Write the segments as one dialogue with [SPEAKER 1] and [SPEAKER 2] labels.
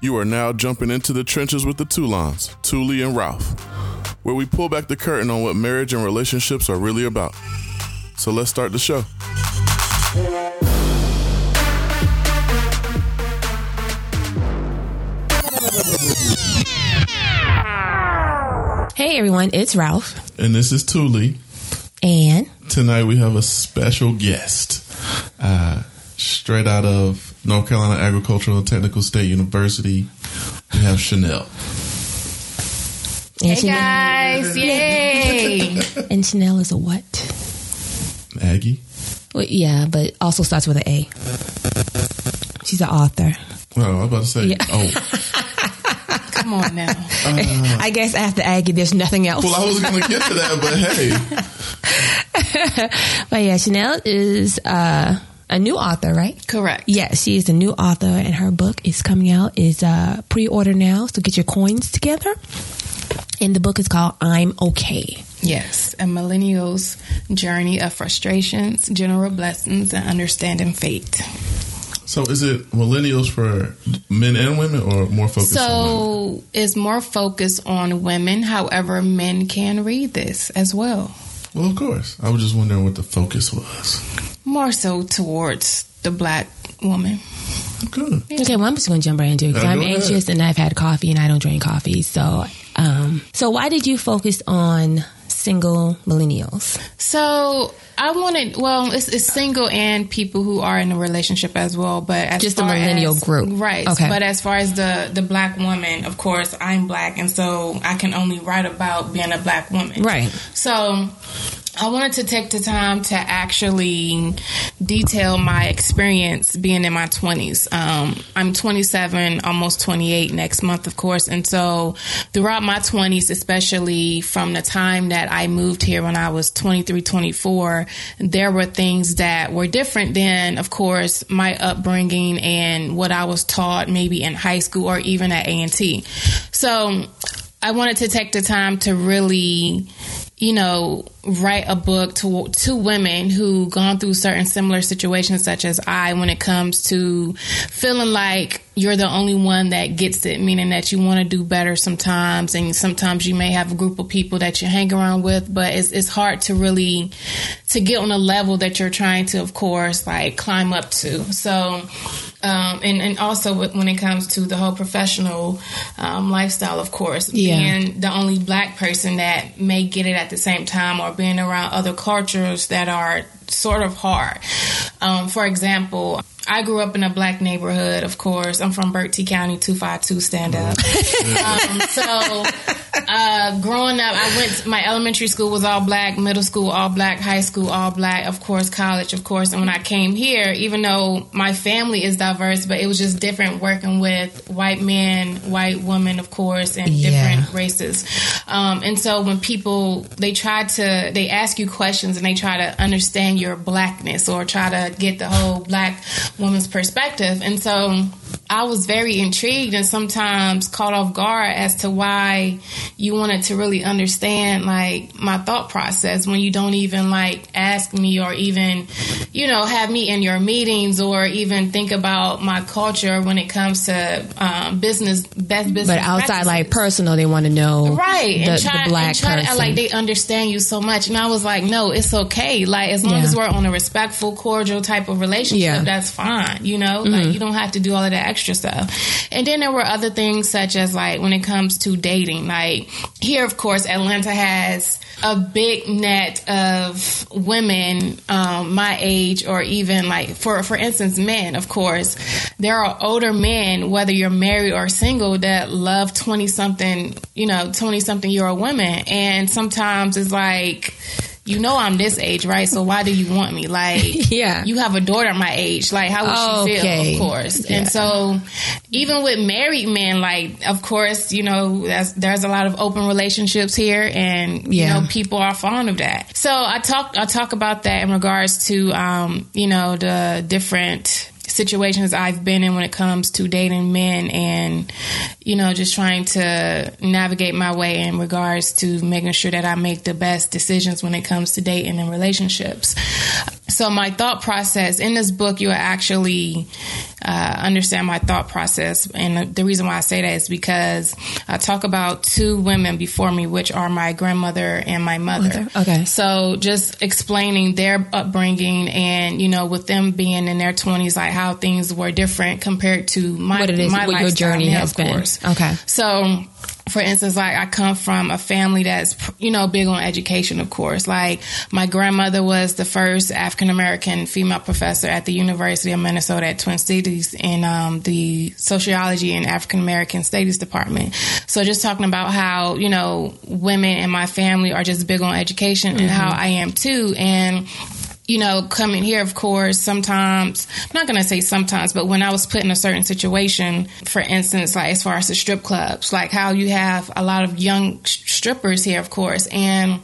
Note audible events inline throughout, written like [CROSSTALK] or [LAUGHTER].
[SPEAKER 1] You are now jumping into the trenches with the Toulons, Thule and Ralph, where we pull back the curtain on what marriage and relationships are really about. So let's start the show.
[SPEAKER 2] Hey everyone, it's Ralph.
[SPEAKER 1] And this is Thule.
[SPEAKER 2] And
[SPEAKER 1] Tonight we have a special guest, uh, straight out of North Carolina Agricultural and Technical State University. We have Chanel.
[SPEAKER 2] and
[SPEAKER 3] Hey
[SPEAKER 2] Chanel,
[SPEAKER 3] guys, yay!
[SPEAKER 2] and Chanel is a what?
[SPEAKER 1] Aggie.
[SPEAKER 2] Well, yeah, but also starts with an A. She's an author.
[SPEAKER 1] Well, I was about to say,
[SPEAKER 2] Yeah.
[SPEAKER 1] oh, [LAUGHS]
[SPEAKER 3] Come on now. [LAUGHS]
[SPEAKER 2] I guess after Aggie, there's nothing else.
[SPEAKER 1] well, I was going to get to that, but hey, [LAUGHS]
[SPEAKER 2] But yeah, Chanel is uh, a new author, right?
[SPEAKER 3] Correct.
[SPEAKER 2] Yeah, she is a new author, and her book is coming out. is uh, pre-order now, so get your coins together. And the book is called "I'm Okay."
[SPEAKER 3] Yes, a millennial's journey of frustrations, general blessings, and understanding fate.
[SPEAKER 1] so is it millennials for men and women, or more focused on women?
[SPEAKER 3] So it's more focused on women. However, men can read this as well.
[SPEAKER 1] Well, of course. I was just wondering what the focus was.
[SPEAKER 3] More so towards the black woman.
[SPEAKER 1] Good.
[SPEAKER 2] Okay, well, I'm just going to jump right into it because I'm
[SPEAKER 1] go ahead.
[SPEAKER 2] anxious and I've had coffee and I don't drink coffee. So, um, so why did you focus on single millennials?
[SPEAKER 3] So I wanted, well, it's, it's single and people who are in a relationship as well, but as
[SPEAKER 2] Just the millennial
[SPEAKER 3] as-
[SPEAKER 2] group.
[SPEAKER 3] right?
[SPEAKER 2] Okay.
[SPEAKER 3] But as far as the the black woman, of course, I'm black, and so I can only write about being a black woman,
[SPEAKER 2] Right.
[SPEAKER 3] So. I wanted to take the time to actually detail my experience being in my 20s. Um, I'm 27, almost 28 next month, of course. And so throughout my 20s, especially from the time that I moved here when I was 23, 24, there were things that were different than, of course, my upbringing and what I was taught maybe in high school or even at A&T. So I wanted to take the time to really you know, write a book to to women who gone through certain similar situations, such as I, when it comes to feeling like you're the only one that gets it, meaning that you want to do better sometimes, and sometimes you may have a group of people that you hang around with, but it's it's hard to really to get on a level that you're trying to, of course, like climb up to. So. Um, and, and also when it comes to the whole professional um, lifestyle, of course,
[SPEAKER 2] Yeah.
[SPEAKER 3] being the only black person that may get it at the same time or being around other cultures that are sort of hard. Um, for example, I grew up in a black neighborhood, of course. I'm from Bertie County, 252 stand up. [LAUGHS] um, so, uh, growing up, I went, my elementary school was all black, middle school all black, high school all black, of course, college, of course. And when I came here, even though my family is diverse, but it was just different working with white men, white women, of course, and
[SPEAKER 2] Yeah.
[SPEAKER 3] different races. Um, and so when people they try to they ask you questions and they try to understand your blackness or try to get the whole black woman's perspective. And so I was very intrigued and sometimes caught off guard as to why you wanted to really understand like my thought process when you don't even like ask me or even, you know, have me in your meetings or even think about my culture when it comes to um, business, best business.
[SPEAKER 2] But outside, like personal, they want to know
[SPEAKER 3] Right,
[SPEAKER 2] the,
[SPEAKER 3] and try,
[SPEAKER 2] the black
[SPEAKER 3] and try
[SPEAKER 2] person.
[SPEAKER 3] act like they understand you so much, and I was like, no, it's okay. Like as long
[SPEAKER 2] Yeah.
[SPEAKER 3] as we're on a respectful, cordial type of relationship,
[SPEAKER 2] Yeah. Mm-hmm.
[SPEAKER 3] that's fine. You know, like you don't have to do all of that extra stuff. And then there were other things such as like when it comes to dating, like here, of course, Atlanta has a big net of women um, my age, or even like for for instance, men. Of course, there are older men, whether you're married or single, that love twenty something, you know, twenty something year old women, and sometimes it's like. You know I'm this age, right? So why do you want me? Like, [LAUGHS]
[SPEAKER 2] Yeah.
[SPEAKER 3] you have a daughter my age. Like, how would she
[SPEAKER 2] Okay.
[SPEAKER 3] feel? Of course.
[SPEAKER 2] Yeah.
[SPEAKER 3] And so, even with married men, like, of course, you know, there's, there's a lot of open relationships here, and
[SPEAKER 2] Yeah.
[SPEAKER 3] you know, people are fond of that. So I talk, I talk about that in regards to, um, you know, the different situations I've been in when it comes to dating men and you know just trying to navigate my way in regards to making sure that I make the best decisions when it comes to dating and relationships. So my thought process in this book, you are actually uh, understand my thought process. And the reason why I say that is because I talk about two women before me, which are my grandmother and my mother.
[SPEAKER 2] Mother, okay.
[SPEAKER 3] So just explaining their upbringing and, you know, with them being in their 20s, like how things were different compared to my,
[SPEAKER 2] What it is,
[SPEAKER 3] my
[SPEAKER 2] what your journey has
[SPEAKER 3] of
[SPEAKER 2] been. Okay.
[SPEAKER 3] So, for instance, like I come from a family that's, you know, big on education, of course. Like my grandmother was the first African American female professor at the University of Minnesota at Twin Cities in um, the sociology and African American studies department. So just talking about how, you know, women in my family are just big on education and how I am too. And, you know, coming here, of course, sometimes, I'm not going to say sometimes, but when I was put in a certain situation, for instance, like as far as the strip clubs, like how you have a lot of young strippers here, of course, and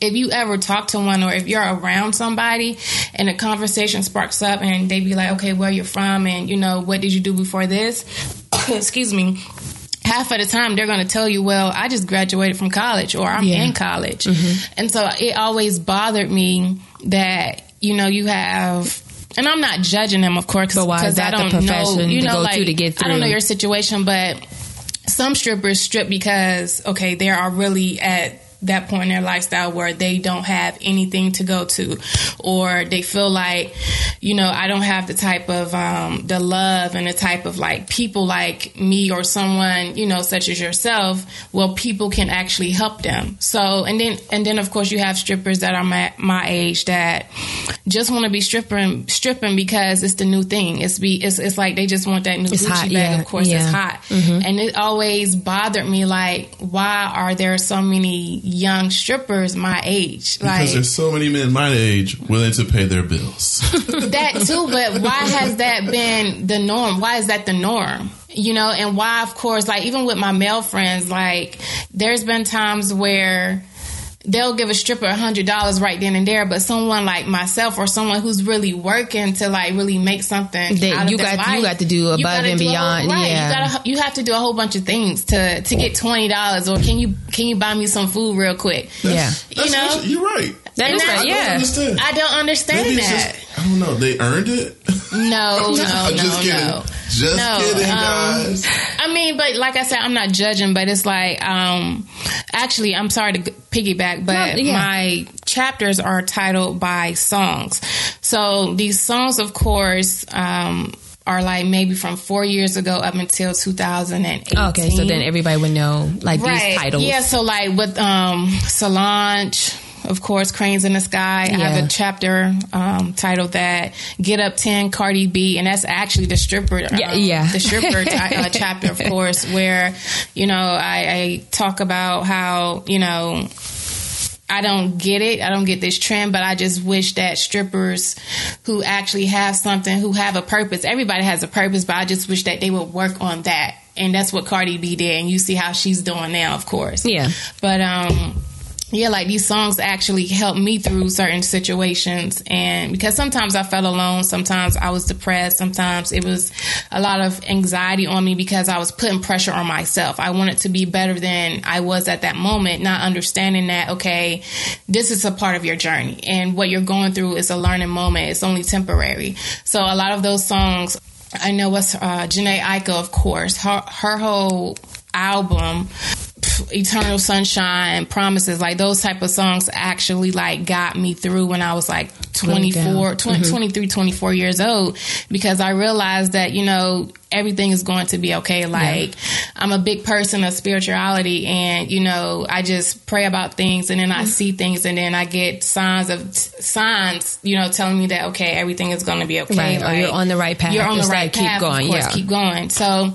[SPEAKER 3] if you ever talk to one or if you're around somebody and a conversation sparks up and they be like, okay, where you're from and, you know, what did you do before this? [COUGHS] Excuse me half of the time they're going to tell you, well, I just graduated from college or I'm
[SPEAKER 2] Yeah.
[SPEAKER 3] in college. Mm-hmm. And so it always bothered me that, you know, you have. And I'm not judging them, of course,
[SPEAKER 2] But why is
[SPEAKER 3] because
[SPEAKER 2] that
[SPEAKER 3] I
[SPEAKER 2] the
[SPEAKER 3] don't know.
[SPEAKER 2] profession
[SPEAKER 3] You
[SPEAKER 2] to
[SPEAKER 3] know,
[SPEAKER 2] go
[SPEAKER 3] like
[SPEAKER 2] to to get through.
[SPEAKER 3] I don't know your situation, but some strippers strip because okay, they are really at that point in their lifestyle where they don't have anything to go to. Or they feel like you know i don't have the type of um, the love and the type of like people like me or someone you know such as yourself well people can actually help them. So and then and then of course you have strippers that are my, my age that just want to be stripping stripping because it's the new thing. It's be it's, it's like they just want that new
[SPEAKER 2] It's
[SPEAKER 3] Gucci
[SPEAKER 2] hot,
[SPEAKER 3] bag.
[SPEAKER 2] yeah,
[SPEAKER 3] of course it's
[SPEAKER 2] yeah.
[SPEAKER 3] hot. And it always bothered me like why are there so many young strippers my age.
[SPEAKER 1] Because
[SPEAKER 3] like
[SPEAKER 1] there's so many men my age willing to pay their bills. [LAUGHS]
[SPEAKER 3] that too but why has that been the norm? Why is that the norm? You know and why of course like even with my male friends like there's been times where they'll give a stripper a hundred dollars right then and there but someone like myself or someone who's really working to like really make something
[SPEAKER 2] That
[SPEAKER 3] out
[SPEAKER 2] you
[SPEAKER 3] their
[SPEAKER 2] got- you got to do
[SPEAKER 3] you
[SPEAKER 2] above and
[SPEAKER 3] do a whole-
[SPEAKER 2] beyond,
[SPEAKER 3] right
[SPEAKER 2] yeah.
[SPEAKER 3] you gotta you have to do a whole bunch of things to to get twenty dollars or can you can you buy me some food real quick
[SPEAKER 2] Yeah.
[SPEAKER 1] That's
[SPEAKER 3] You know?
[SPEAKER 1] you're right.
[SPEAKER 2] That is
[SPEAKER 3] And
[SPEAKER 2] right,
[SPEAKER 3] I
[SPEAKER 1] I
[SPEAKER 2] yeah.
[SPEAKER 1] don't understand.
[SPEAKER 3] I don't understand that
[SPEAKER 1] just I don't know. They earned it.
[SPEAKER 3] no [LAUGHS] no
[SPEAKER 1] I'm
[SPEAKER 3] no
[SPEAKER 1] just kidding.
[SPEAKER 3] no
[SPEAKER 1] Just
[SPEAKER 3] No,
[SPEAKER 1] kidding,
[SPEAKER 3] um,
[SPEAKER 1] guys.
[SPEAKER 3] I mean, but like I said, I'm not judging, but it's like, um, actually, I'm sorry to piggyback, but
[SPEAKER 2] No, yeah.
[SPEAKER 3] my chapters are titled by songs. So these songs, of course, um, are like maybe from four years ago up until 2018.
[SPEAKER 2] Okay, so then everybody would know like these titles.
[SPEAKER 3] Yeah, so like with um Solange, of course, Cranes in the Sky. I have a chapter um, titled that Get Up 10 Cardi B, and that's actually the stripper.
[SPEAKER 2] Yeah,
[SPEAKER 3] um,
[SPEAKER 2] yeah.
[SPEAKER 3] The stripper [LAUGHS] ti- uh, chapter, of course, where, you know, I, I talk about how, you know, I don't get it. I don't get this trend, but I just wish that strippers who actually have something, who have a purpose, everybody has a purpose, but I just wish that they would work on that. And that's what Cardi B did. And you see how she's doing now, of course.
[SPEAKER 2] Yeah.
[SPEAKER 3] But, um, yeah, like these songs actually helped me through certain situations. And because sometimes I felt alone, sometimes I was depressed, sometimes it was a lot of anxiety on me because I was putting pressure on myself. I wanted to be better than I was at that moment, not understanding that, okay, this is a part of your journey and what you're going through is a learning moment. It's only temporary. So a lot of those songs, I know what's uh, Jhené Aiko, of course, her, her whole album eternal sunshine promises like those type of songs actually like got me through when i was like 24 20, mm-hmm. 23 24 years old because i realized that you know everything is going to be okay. Like i'm a big person of spirituality and you know i just pray about things and then i mm-hmm. see things and then i get signs of signs you know telling me that okay everything is going to be okay.
[SPEAKER 2] Right, or you're on the right path.
[SPEAKER 3] you're on the right
[SPEAKER 2] like, keep going,
[SPEAKER 3] course,
[SPEAKER 2] yeah.
[SPEAKER 3] keep going. So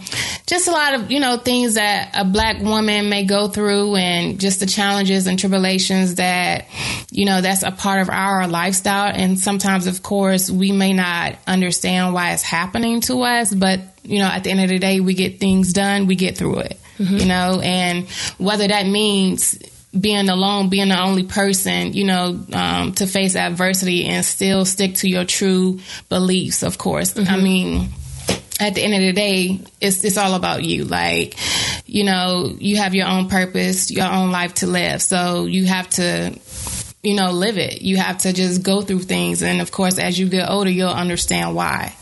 [SPEAKER 3] just a lot of you know things that a black woman may go through and just the challenges and tribulations that you know that's a part of our lifestyle. And sometimes of course we may not understand why it's happening to us but you know at the end of the day we get things done we get through it you know and whether that means being alone, being the only person, you know, um, to face adversity and still stick to your true beliefs, of course. I mean, at the end of the day, it's it's all about you. Like, you know, you have your own purpose, your own life to live. So you have to, you know, live it. You have to just go through things, and of course, as you get older, you'll understand why.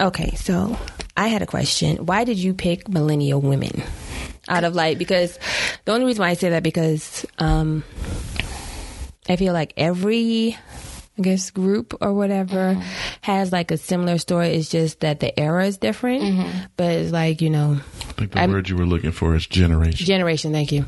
[SPEAKER 2] Okay, so I had a question. Why did you pick millennial women out of like because the only reason why I say that because um I feel like every I guess group or whatever
[SPEAKER 3] Mm-hmm.
[SPEAKER 2] has like a similar story. It's just that the era is different,
[SPEAKER 3] Mm-hmm.
[SPEAKER 2] but it's like you know
[SPEAKER 1] think the
[SPEAKER 2] I'm-
[SPEAKER 1] word you were looking for is generation.
[SPEAKER 2] generation. Thank you.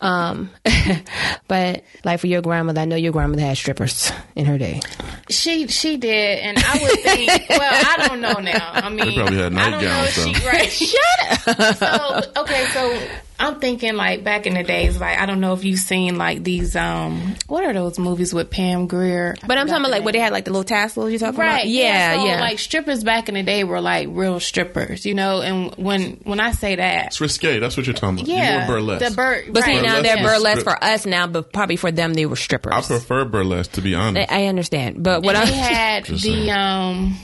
[SPEAKER 2] Um, [LAUGHS] but like for your grandmother, I know your grandmother had strippers in her day.
[SPEAKER 3] She she did, and I would think. well, I don't know now. I mean, they
[SPEAKER 1] probably had
[SPEAKER 3] I don't know
[SPEAKER 1] nightgowns,
[SPEAKER 3] if she
[SPEAKER 1] though.
[SPEAKER 3] right. [LAUGHS] Shut up. So okay, so I'm thinking like back in the days, like I don't know if you've seen like these um what are those movies with Pam Grier? I
[SPEAKER 2] But I'm talking about
[SPEAKER 3] the
[SPEAKER 2] like where they had like the little tassels. You talking
[SPEAKER 3] Right.
[SPEAKER 2] about? Yeah,
[SPEAKER 3] so,
[SPEAKER 2] yeah.
[SPEAKER 3] Like strippers back in the day were like real strippers, you know. And when when I say that,
[SPEAKER 1] It's risque. That's what you're talking about.
[SPEAKER 3] yeah,
[SPEAKER 1] You were burlesque.
[SPEAKER 3] the bird.
[SPEAKER 2] but see
[SPEAKER 3] right,
[SPEAKER 2] now
[SPEAKER 1] Burlesque
[SPEAKER 2] they're burlesque
[SPEAKER 1] strip-
[SPEAKER 2] for us now, but probably for them they were strippers.
[SPEAKER 1] I prefer burlesque, to be honest.
[SPEAKER 2] I I understand, but what
[SPEAKER 3] they
[SPEAKER 2] I
[SPEAKER 3] had
[SPEAKER 1] Just
[SPEAKER 3] the
[SPEAKER 1] saying.
[SPEAKER 3] um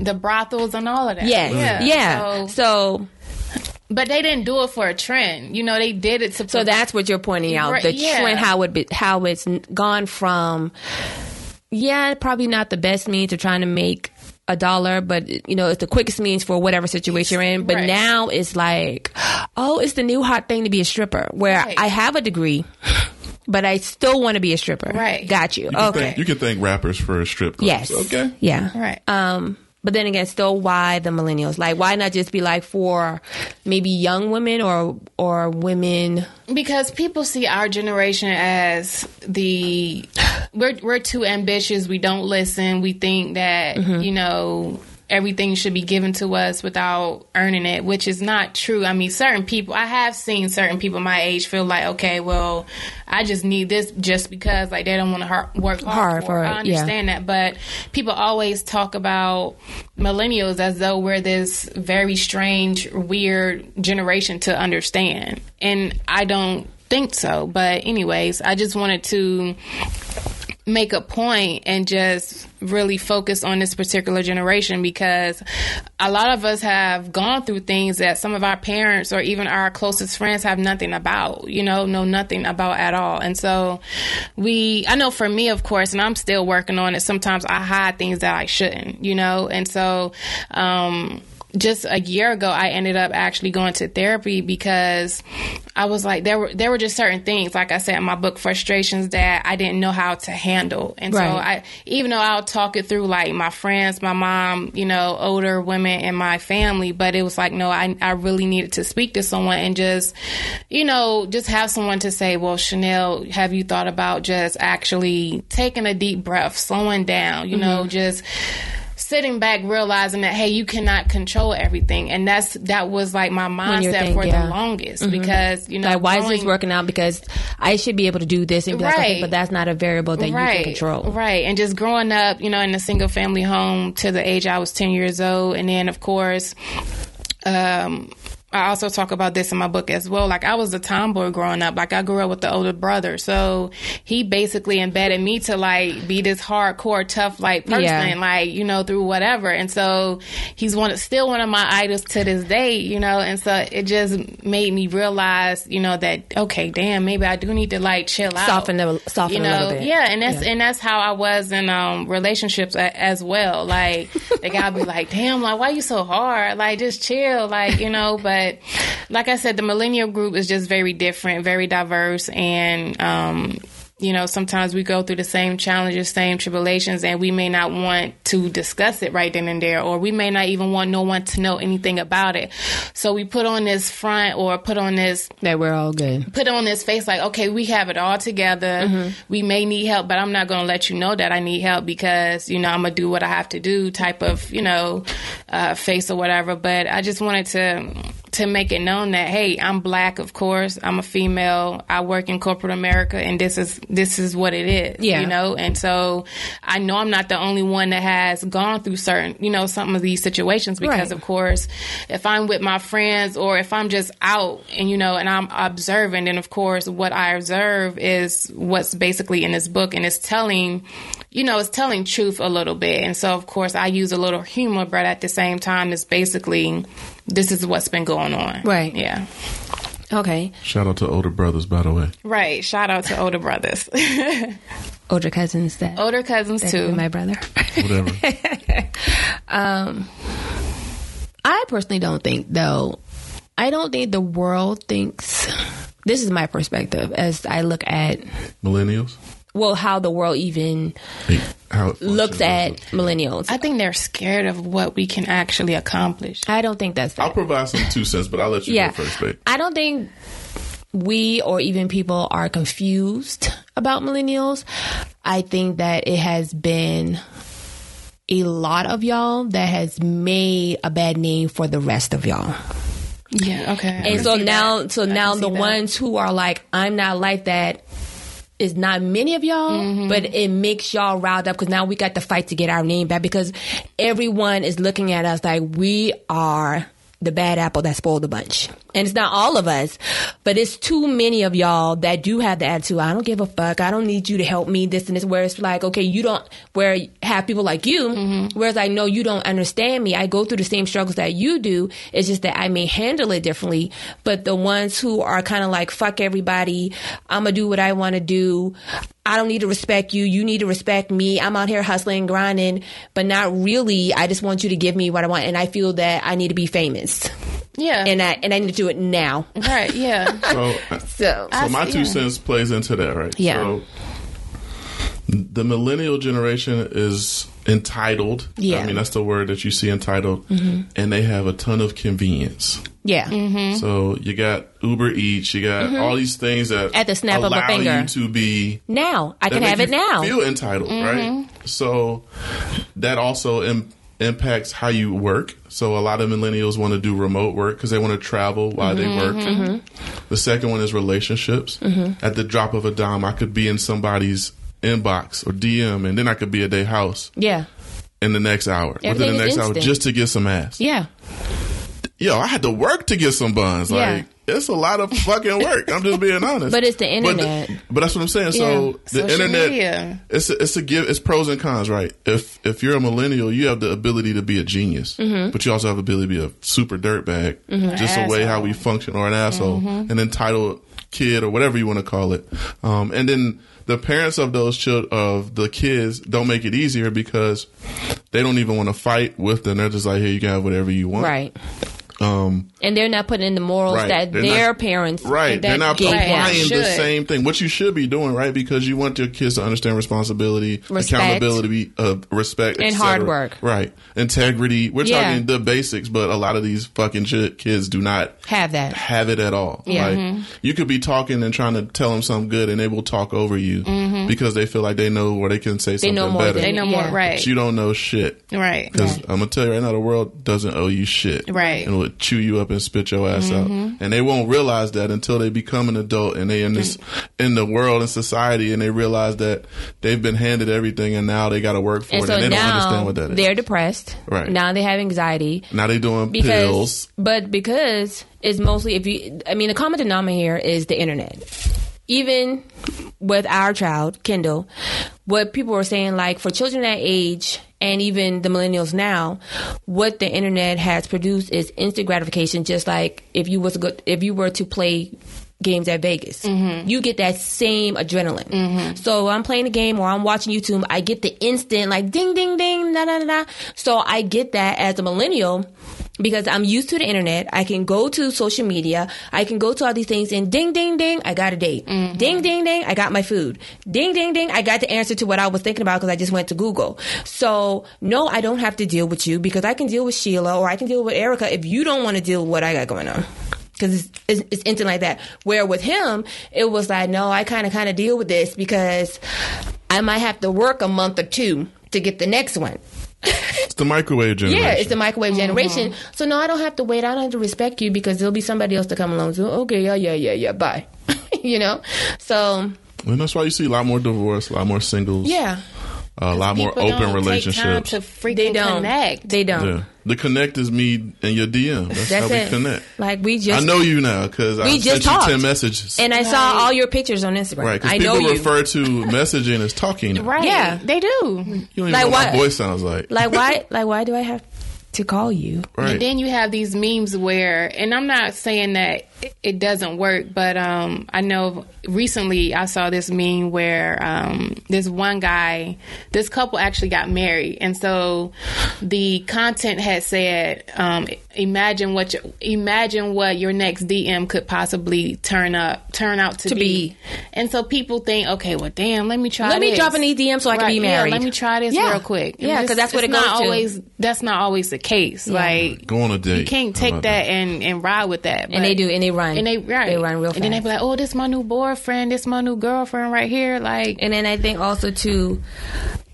[SPEAKER 3] the brothels and all of that.
[SPEAKER 2] yes,
[SPEAKER 3] yeah,
[SPEAKER 2] yeah.
[SPEAKER 3] So,
[SPEAKER 2] So,
[SPEAKER 3] but they didn't do it for a trend. You know, they did it to.
[SPEAKER 2] so that's what you're pointing out the
[SPEAKER 3] yeah.
[SPEAKER 2] trend how it be, how it's n- gone from yeah, probably not the best means of trying to make a dollar, but you know it's the quickest means for whatever situation you're in. But
[SPEAKER 3] Right.
[SPEAKER 2] now it's like, oh, it's the new hot thing to be a stripper. Where
[SPEAKER 3] Right.
[SPEAKER 2] I have a degree, but I still want to be a stripper.
[SPEAKER 3] Right.
[SPEAKER 2] Got you.
[SPEAKER 1] You can
[SPEAKER 2] okay.
[SPEAKER 1] thank, you can thank rappers for a strip club.
[SPEAKER 2] Yes.
[SPEAKER 1] Okay.
[SPEAKER 2] Yeah.
[SPEAKER 3] Right.
[SPEAKER 2] Um, but then again, still, why the millennials? Like, why not just be like for maybe young women or or women?
[SPEAKER 3] because people see our generation as the we're we're too ambitious. We don't listen. We think that
[SPEAKER 2] Mm-hmm.
[SPEAKER 3] you know everything should be given to us without earning it, which is not true. I mean, certain people I have seen certain people my age feel like, okay, well, I just need this just because like they don't want to har- work hard,
[SPEAKER 2] Hard
[SPEAKER 3] for it.
[SPEAKER 2] it,
[SPEAKER 3] I understand that, but people always talk about millennials as though we're this very strange, weird generation to understand, and I don't think so. But anyways, I just wanted to make a point and just really focus on this particular generation because a lot of us have gone through things that some of our parents or even our closest friends have nothing about, you know, know nothing about at all. And so we, I know for me, of course, and I'm still working on it, sometimes I hide things that I shouldn't, you know, and so, um, just a year ago I ended up actually going to therapy because I was like there were there were just certain things like I said in my book frustrations that I didn't know how to handle. And so I even though I'll talk it through like my friends my mom you know older women in my family but it was like no I, I really needed to speak to someone and just you know just have someone to say well Chanel have you thought about just actually taking a deep breath slowing down you know mm-hmm. just sitting back realizing that hey you cannot control everything and that's that was like my mindset
[SPEAKER 2] think-
[SPEAKER 3] for
[SPEAKER 2] yeah.
[SPEAKER 3] the longest because you know
[SPEAKER 2] Like, why is this working out? Because I should be able to do this and be like, okay,
[SPEAKER 3] Right.
[SPEAKER 2] but that's not a variable that you can control.
[SPEAKER 3] Right. And just growing up, you know, in a single family home to the age I was 10 years old. And then, of course, um, I also talk about this in my book as well. Like I was a tomboy growing up. Like I grew up with the older brother, so he basically embedded me to like be this hardcore, tough like person,
[SPEAKER 2] Yeah.
[SPEAKER 3] like you know through whatever. And so he's one, still one of my idols to this day, you know. And so it just made me realize, you know, that okay, damn, maybe I do need to like chill out,
[SPEAKER 2] Soften soften
[SPEAKER 3] you
[SPEAKER 2] a
[SPEAKER 3] know,
[SPEAKER 2] little bit.
[SPEAKER 3] yeah. And that's
[SPEAKER 2] Yeah.
[SPEAKER 3] and that's how I was in um relationships a, as well. Like the guy would be like, damn, like why you so hard? Like just chill, like you know. But like I said, the millennial group is just very different, very diverse, and um, you know, sometimes we go through the same challenges, same tribulations, and we may not want to discuss it right then and there, or we may not even want no one to know anything about it. So we put on this front or put on this
[SPEAKER 2] That we're all good.
[SPEAKER 3] put on this face like, okay, we have it all together. We may need help, but I'm not going to let you know that I need help because, you know, I'm going to do what I have to do type of, you know, uh, face or whatever. But I just wanted to, to make it known that, hey, I'm black, of course. I'm a female. I work in corporate America and this is, this is what it is,
[SPEAKER 2] Yeah.
[SPEAKER 3] you know? And so I know I'm not the only one that has gone through certain, you know, some of these situations because
[SPEAKER 2] Right.
[SPEAKER 3] of course, if I'm with my friends or if I'm just out and you know, and I'm observing, then of course, what I observe is what's basically in this book, and it's telling, you know, it's telling truth a little bit. And so, of course, I use a little humor, but at the same time, it's basically this is what's been going on.
[SPEAKER 2] Right.
[SPEAKER 3] Yeah.
[SPEAKER 2] Okay.
[SPEAKER 1] Shout out to older brothers, by the way.
[SPEAKER 3] Right. Shout out to older brothers, [LAUGHS]
[SPEAKER 2] Older cousins that,
[SPEAKER 3] older cousins
[SPEAKER 2] that
[SPEAKER 3] too.
[SPEAKER 2] my brother.
[SPEAKER 1] Whatever. [LAUGHS]
[SPEAKER 2] Um, I personally don't think though. I don't think the world thinks. This is my perspective as I look at
[SPEAKER 1] Millennials.
[SPEAKER 2] Well how the world even
[SPEAKER 1] How
[SPEAKER 2] looks at millennials.
[SPEAKER 3] I think they're scared of what we can actually accomplish.
[SPEAKER 2] I don't think that's
[SPEAKER 1] fair.
[SPEAKER 2] I'll
[SPEAKER 1] provide some two cents, but I'll let you
[SPEAKER 2] yeah,
[SPEAKER 1] go first, babe.
[SPEAKER 2] I don't think we or even people are confused about millennials. I think that it has been a lot of y'all that has made a bad name for the rest of y'all.
[SPEAKER 3] Yeah. Okay. I
[SPEAKER 2] And so now,
[SPEAKER 3] that.
[SPEAKER 2] so
[SPEAKER 3] I
[SPEAKER 2] now the
[SPEAKER 3] see that.
[SPEAKER 2] ones who are like, I'm not like that is not many of y'all,
[SPEAKER 3] Mm-hmm.
[SPEAKER 2] but it makes y'all riled up because now we got to fight to get our name back because everyone is looking at us like we are the bad apple that spoiled the bunch. And it's not all of us, but it's too many of y'all that do have the attitude. I don't give a fuck. I don't need you to help me. This and this. Where it's like, okay, you don't. Where have people like you,
[SPEAKER 3] Mm-hmm.
[SPEAKER 2] whereas I know you don't understand me. I go through the same struggles that you do. It's just that I may handle it differently. But the ones who are kind of like, fuck everybody. I'm gonna do what I want to do. I don't need to respect you. You need to respect me. I'm out here hustling, grinding, but not really. I just want you to give me what I want, and I feel that I need to be famous,
[SPEAKER 3] Yeah.
[SPEAKER 2] and I and I need to do it now.
[SPEAKER 3] right. Yeah. [LAUGHS]
[SPEAKER 1] So,
[SPEAKER 2] So,
[SPEAKER 1] so my
[SPEAKER 3] see,
[SPEAKER 1] two
[SPEAKER 3] yeah.
[SPEAKER 1] cents plays into that, right?
[SPEAKER 2] Yeah.
[SPEAKER 1] So, the millennial generation is entitled.
[SPEAKER 2] Yeah.
[SPEAKER 1] I mean, that's the word that you see entitled. And they have a ton of convenience.
[SPEAKER 2] yeah,
[SPEAKER 3] Mm-hmm.
[SPEAKER 1] So you got Uber Eats, you got mm-hmm. all these things that
[SPEAKER 2] At the snap of a
[SPEAKER 1] allow
[SPEAKER 2] finger.
[SPEAKER 1] you to be
[SPEAKER 2] now I can have it now.
[SPEAKER 1] Feel entitled, mm-hmm. right? So that also Im- impacts how you work. So a lot of millennials want to do remote work because they want to travel while they mm-hmm. work. The second one is relationships. At the drop of a dime, I could be in somebody's inbox or DM, and then I could be at their house
[SPEAKER 2] yeah,
[SPEAKER 1] in the next hour, within the next hour, just to get some ass.
[SPEAKER 2] yeah,
[SPEAKER 1] Yo, I had to work to get some buns.
[SPEAKER 2] Yeah.
[SPEAKER 1] Like it's a lot of fucking work. I'm just being [LAUGHS] honest.
[SPEAKER 2] But it's the
[SPEAKER 1] But,
[SPEAKER 2] internet.
[SPEAKER 1] but that's what I'm saying. So the
[SPEAKER 3] Social
[SPEAKER 1] internet,
[SPEAKER 3] media.
[SPEAKER 1] it's a, it's a give. It's pros and cons, right? If if you're a millennial, you have the ability to be a genius,
[SPEAKER 2] Mm-hmm.
[SPEAKER 1] but you also have the ability to be a super dirtbag. Just the way how we function, or an asshole,
[SPEAKER 2] Mm-hmm.
[SPEAKER 1] an entitled kid, or whatever you want to call it. Um, and then the parents of those children of the kids don't make it easier because they don't even want to fight with them. They're just like, here, you can have whatever you want.
[SPEAKER 2] right.
[SPEAKER 1] Um,
[SPEAKER 2] And they're not putting in the morals
[SPEAKER 1] Right.
[SPEAKER 2] that
[SPEAKER 1] They're
[SPEAKER 2] their
[SPEAKER 1] not-
[SPEAKER 2] parents
[SPEAKER 1] Right. They're not
[SPEAKER 2] gave them.
[SPEAKER 1] applying the same thing. What you should be doing, right? Because you want your kids to understand responsibility,
[SPEAKER 2] Respect.
[SPEAKER 1] accountability, uh, respect,
[SPEAKER 2] And hard work.
[SPEAKER 1] Right. Integrity. We're
[SPEAKER 2] Yeah.
[SPEAKER 1] talking the basics, but a lot of these fucking shit kids do not
[SPEAKER 2] have that.
[SPEAKER 1] have it at all.
[SPEAKER 2] Yeah.
[SPEAKER 1] Like you could be talking and trying to tell them something good, and they will talk over you because they feel like they know or they can say something
[SPEAKER 2] know more
[SPEAKER 1] better.
[SPEAKER 3] They know
[SPEAKER 2] Yeah.
[SPEAKER 3] more. Right.
[SPEAKER 1] But you don't know shit.
[SPEAKER 3] right.
[SPEAKER 1] Because I'm gonna tell you right now, the world doesn't owe you shit.
[SPEAKER 3] Right.
[SPEAKER 1] And will chew you up and spit your ass out. Mm-hmm. And they won't realize that until they become an adult and they in this mm. in the world and society and they realize that they've been handed everything and now they got to work for
[SPEAKER 2] And
[SPEAKER 1] it
[SPEAKER 2] so
[SPEAKER 1] and they don't understand what that is.
[SPEAKER 2] they're depressed.
[SPEAKER 1] Right.
[SPEAKER 2] Now they have anxiety.
[SPEAKER 1] Now they doing
[SPEAKER 2] because
[SPEAKER 1] pills.
[SPEAKER 2] but because it's mostly if you i mean the common denominator here is the internet even with our child kendall what people were saying like for children that age and even the millennials now what the internet has produced is instant gratification just like if you was to go, if you were to play games at Vegas. Mm-hmm. You get that same adrenaline. Mm-hmm. So I'm playing a game or I'm watching YouTube, I get the instant like ding ding ding da da da. So I get that as a millennial because I'm used to the internet. I can go to social media. I can go to all these things and ding ding ding, I got a date. Mm-hmm. Ding ding ding, I got my food. Ding ding ding, I got the answer to what I was thinking about because I just went to Google. So no, I don't have to deal with you because I can deal with Sheila or I can deal with Erica if you don't want to deal with what I got going on because it's, it's, it's instant like that. Where with him, it was like, no, I kind of kind of deal with this because I might have to work a month or two to get the next one.
[SPEAKER 1] It's the microwave generation.
[SPEAKER 2] Yeah, it's the microwave uh-huh. generation. So no, I don't have to wait. I don't have to respect you because there'll be somebody else to come along. So okay, yeah, yeah, yeah, yeah, bye. [LAUGHS] you know. So
[SPEAKER 1] and that's why you see a lot more divorce, a lot more singles,
[SPEAKER 2] yeah,
[SPEAKER 1] a lot more open
[SPEAKER 3] don't
[SPEAKER 1] relationships.
[SPEAKER 3] Take time to freaking
[SPEAKER 2] they don't
[SPEAKER 3] connect.
[SPEAKER 2] They don't.
[SPEAKER 1] yeah. The connect is me and your DM. That's,
[SPEAKER 2] That's
[SPEAKER 1] how we
[SPEAKER 2] it.
[SPEAKER 1] connect.
[SPEAKER 2] Like we just
[SPEAKER 1] I know you now because I
[SPEAKER 2] We just
[SPEAKER 1] sent you
[SPEAKER 2] talked.
[SPEAKER 1] ten messages.
[SPEAKER 2] and I saw all your pictures on Instagram.
[SPEAKER 1] right, because
[SPEAKER 2] I
[SPEAKER 1] people
[SPEAKER 2] know you.
[SPEAKER 1] refer to messaging as talking. now.
[SPEAKER 3] Right.
[SPEAKER 2] Yeah.
[SPEAKER 3] They do.
[SPEAKER 1] You don't even
[SPEAKER 2] Like
[SPEAKER 1] know what
[SPEAKER 2] what?
[SPEAKER 1] my voice sounds like.
[SPEAKER 2] like why? Like why do I have to call you?
[SPEAKER 1] right.
[SPEAKER 3] And then you have these memes where, and I'm not saying that it doesn't work. But um, I know recently I saw this meme where um, this one guy, this couple actually got married, and so the content had said, um, "Imagine what your, imagine what your next DM could possibly turn up turn out to,
[SPEAKER 2] To
[SPEAKER 3] be.
[SPEAKER 2] be.
[SPEAKER 3] And so people think, okay, well, damn, let me try.
[SPEAKER 2] Let me drop an EDM so I can be married.
[SPEAKER 3] Yeah, let me try this
[SPEAKER 2] Yeah.
[SPEAKER 3] real quick.
[SPEAKER 2] Yeah,
[SPEAKER 3] And
[SPEAKER 2] 'cause that's what
[SPEAKER 3] it's
[SPEAKER 2] it goes
[SPEAKER 3] not
[SPEAKER 2] to.
[SPEAKER 3] always. That's not always the case. Like
[SPEAKER 1] Go on a date.
[SPEAKER 3] you can't take
[SPEAKER 1] about
[SPEAKER 3] that and and ride with that.
[SPEAKER 2] And they do, and they run.
[SPEAKER 3] and they right.
[SPEAKER 2] They run real fast.
[SPEAKER 3] And then they be like, "Oh, this my new boyfriend. This my new girlfriend right here." Like,
[SPEAKER 2] And then I think also too,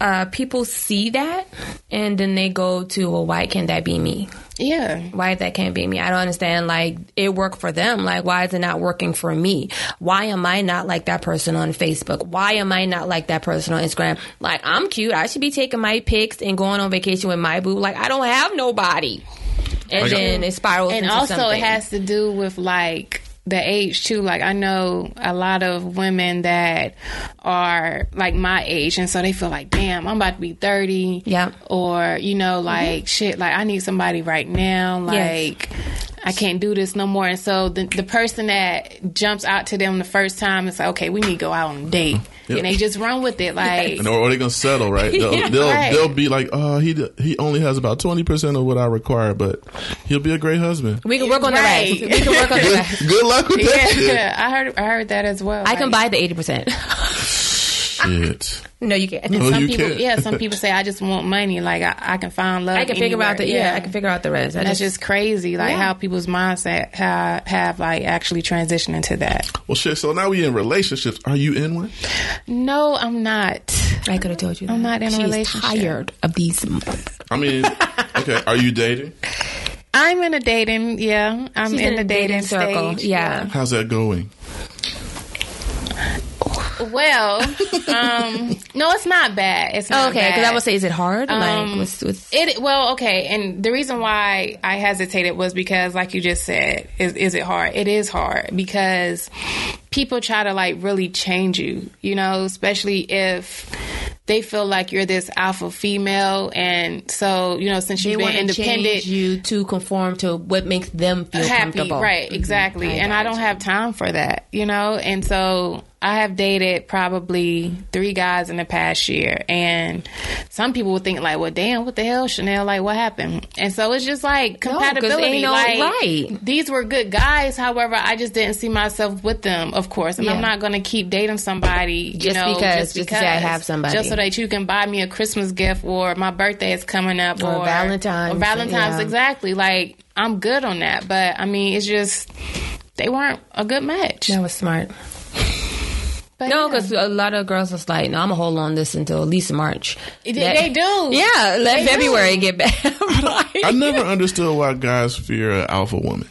[SPEAKER 2] uh, people see that, and then they go to, well, why can't that be me?
[SPEAKER 3] yeah,
[SPEAKER 2] Why that can't be me? I don't understand. Like it worked for them. Like why is it not working for me? Why am I not like that person on Facebook? Why am I not like that person on Instagram? Like I'm cute. I should be taking my pics and going on vacation with my boo. Like I don't have nobody. And
[SPEAKER 1] I
[SPEAKER 2] then it spirals
[SPEAKER 3] and
[SPEAKER 2] into
[SPEAKER 3] also
[SPEAKER 2] something.
[SPEAKER 3] it has to do with like the age too like i know a lot of women that are like my age and so they feel like damn i'm about to be 30
[SPEAKER 2] Yeah.
[SPEAKER 3] or you know mm-hmm. like shit like i need somebody right now
[SPEAKER 2] Yes.
[SPEAKER 3] like I can't do this no more. And so the, the person that jumps out to them the first time is like, okay, we need to go out on a date. Mm-hmm.
[SPEAKER 1] Yep.
[SPEAKER 3] And they just run with it. [LAUGHS] Like,
[SPEAKER 1] And or, or they gonna settle, right? [LAUGHS] They'll
[SPEAKER 2] Yeah,
[SPEAKER 1] they'll,
[SPEAKER 3] right.
[SPEAKER 1] they'll be like, oh, he he only has about twenty percent of what I require, but he'll be a great husband.
[SPEAKER 2] we can work on
[SPEAKER 3] Right.
[SPEAKER 2] the rest. We can work on the
[SPEAKER 1] Good,
[SPEAKER 2] rest.
[SPEAKER 1] good luck with that shit.
[SPEAKER 3] yeah, I heard, I heard that as well.
[SPEAKER 2] I can buy the eighty percent. [LAUGHS]
[SPEAKER 1] Shit.
[SPEAKER 2] no, you can't.
[SPEAKER 1] Oh,
[SPEAKER 3] some
[SPEAKER 1] you
[SPEAKER 3] people,
[SPEAKER 1] can.
[SPEAKER 3] yeah, some people say I just want money. Like I, I can find love.
[SPEAKER 2] I can figure out the
[SPEAKER 3] anywhere.
[SPEAKER 2] yeah. I can figure out the rest. I
[SPEAKER 3] And that's just crazy, like
[SPEAKER 2] Yeah.
[SPEAKER 3] how people's mindset have, have like actually transitioned into that.
[SPEAKER 1] Well, shit. So now we in relationships. Are you in one?
[SPEAKER 3] No, I'm not.
[SPEAKER 2] I could have told you. That.
[SPEAKER 3] I'm not in a relationship.
[SPEAKER 2] Tired of these.
[SPEAKER 1] I mean, okay. Are you dating?
[SPEAKER 3] I'm in a dating. Yeah, I'm
[SPEAKER 2] She's
[SPEAKER 3] in, the dating,
[SPEAKER 2] circle.
[SPEAKER 3] stage.
[SPEAKER 2] Yeah.
[SPEAKER 1] How's that going?
[SPEAKER 3] Well, [LAUGHS] um, no, it's not bad. It's not
[SPEAKER 2] Okay, because. I would say, is it hard?
[SPEAKER 3] Um,
[SPEAKER 2] like, what's, what's,
[SPEAKER 3] It well, okay, and the reason why I hesitated was because, like you just said, is is it hard? It is hard because people try to like really change you, you know, especially if they feel like you're this alpha female, and so you know, since you've
[SPEAKER 2] want
[SPEAKER 3] been independent,
[SPEAKER 2] you to conform to what makes them feel
[SPEAKER 3] happy,
[SPEAKER 2] comfortable.
[SPEAKER 3] right? Exactly,
[SPEAKER 2] I
[SPEAKER 3] and I don't
[SPEAKER 2] you.
[SPEAKER 3] have time for that, you know, and so. I have dated probably three guys in the past year, and some people would think like, "Well, damn, what the hell, Chanel? Like, what happened?" And so it's just like compatibility.
[SPEAKER 2] no-
[SPEAKER 3] like,
[SPEAKER 2] right.
[SPEAKER 3] these were good guys. However, I just didn't see myself with them, of course, and
[SPEAKER 2] Yeah.
[SPEAKER 3] I'm not going to keep dating somebody you
[SPEAKER 2] Just
[SPEAKER 3] know,
[SPEAKER 2] because-
[SPEAKER 3] just
[SPEAKER 2] just
[SPEAKER 3] because,
[SPEAKER 2] say I have somebody.
[SPEAKER 3] just so that you can buy me a Christmas gift or my birthday is coming up
[SPEAKER 2] Or
[SPEAKER 3] or,
[SPEAKER 2] Valentine's,
[SPEAKER 3] or Valentine's,
[SPEAKER 2] yeah.
[SPEAKER 3] exactly. Like I'm good on that, but I mean, it's just they weren't a good match.
[SPEAKER 2] That was smart.
[SPEAKER 3] But
[SPEAKER 2] No,
[SPEAKER 3] yeah.
[SPEAKER 2] because a lot of girls was like, no, I'm going to hold on this until at least March.
[SPEAKER 3] They-
[SPEAKER 2] That-
[SPEAKER 3] they do.
[SPEAKER 2] Yeah, let
[SPEAKER 3] They
[SPEAKER 2] February
[SPEAKER 3] do.
[SPEAKER 2] get back. [LAUGHS]
[SPEAKER 1] I never understood why guys fear an alpha woman.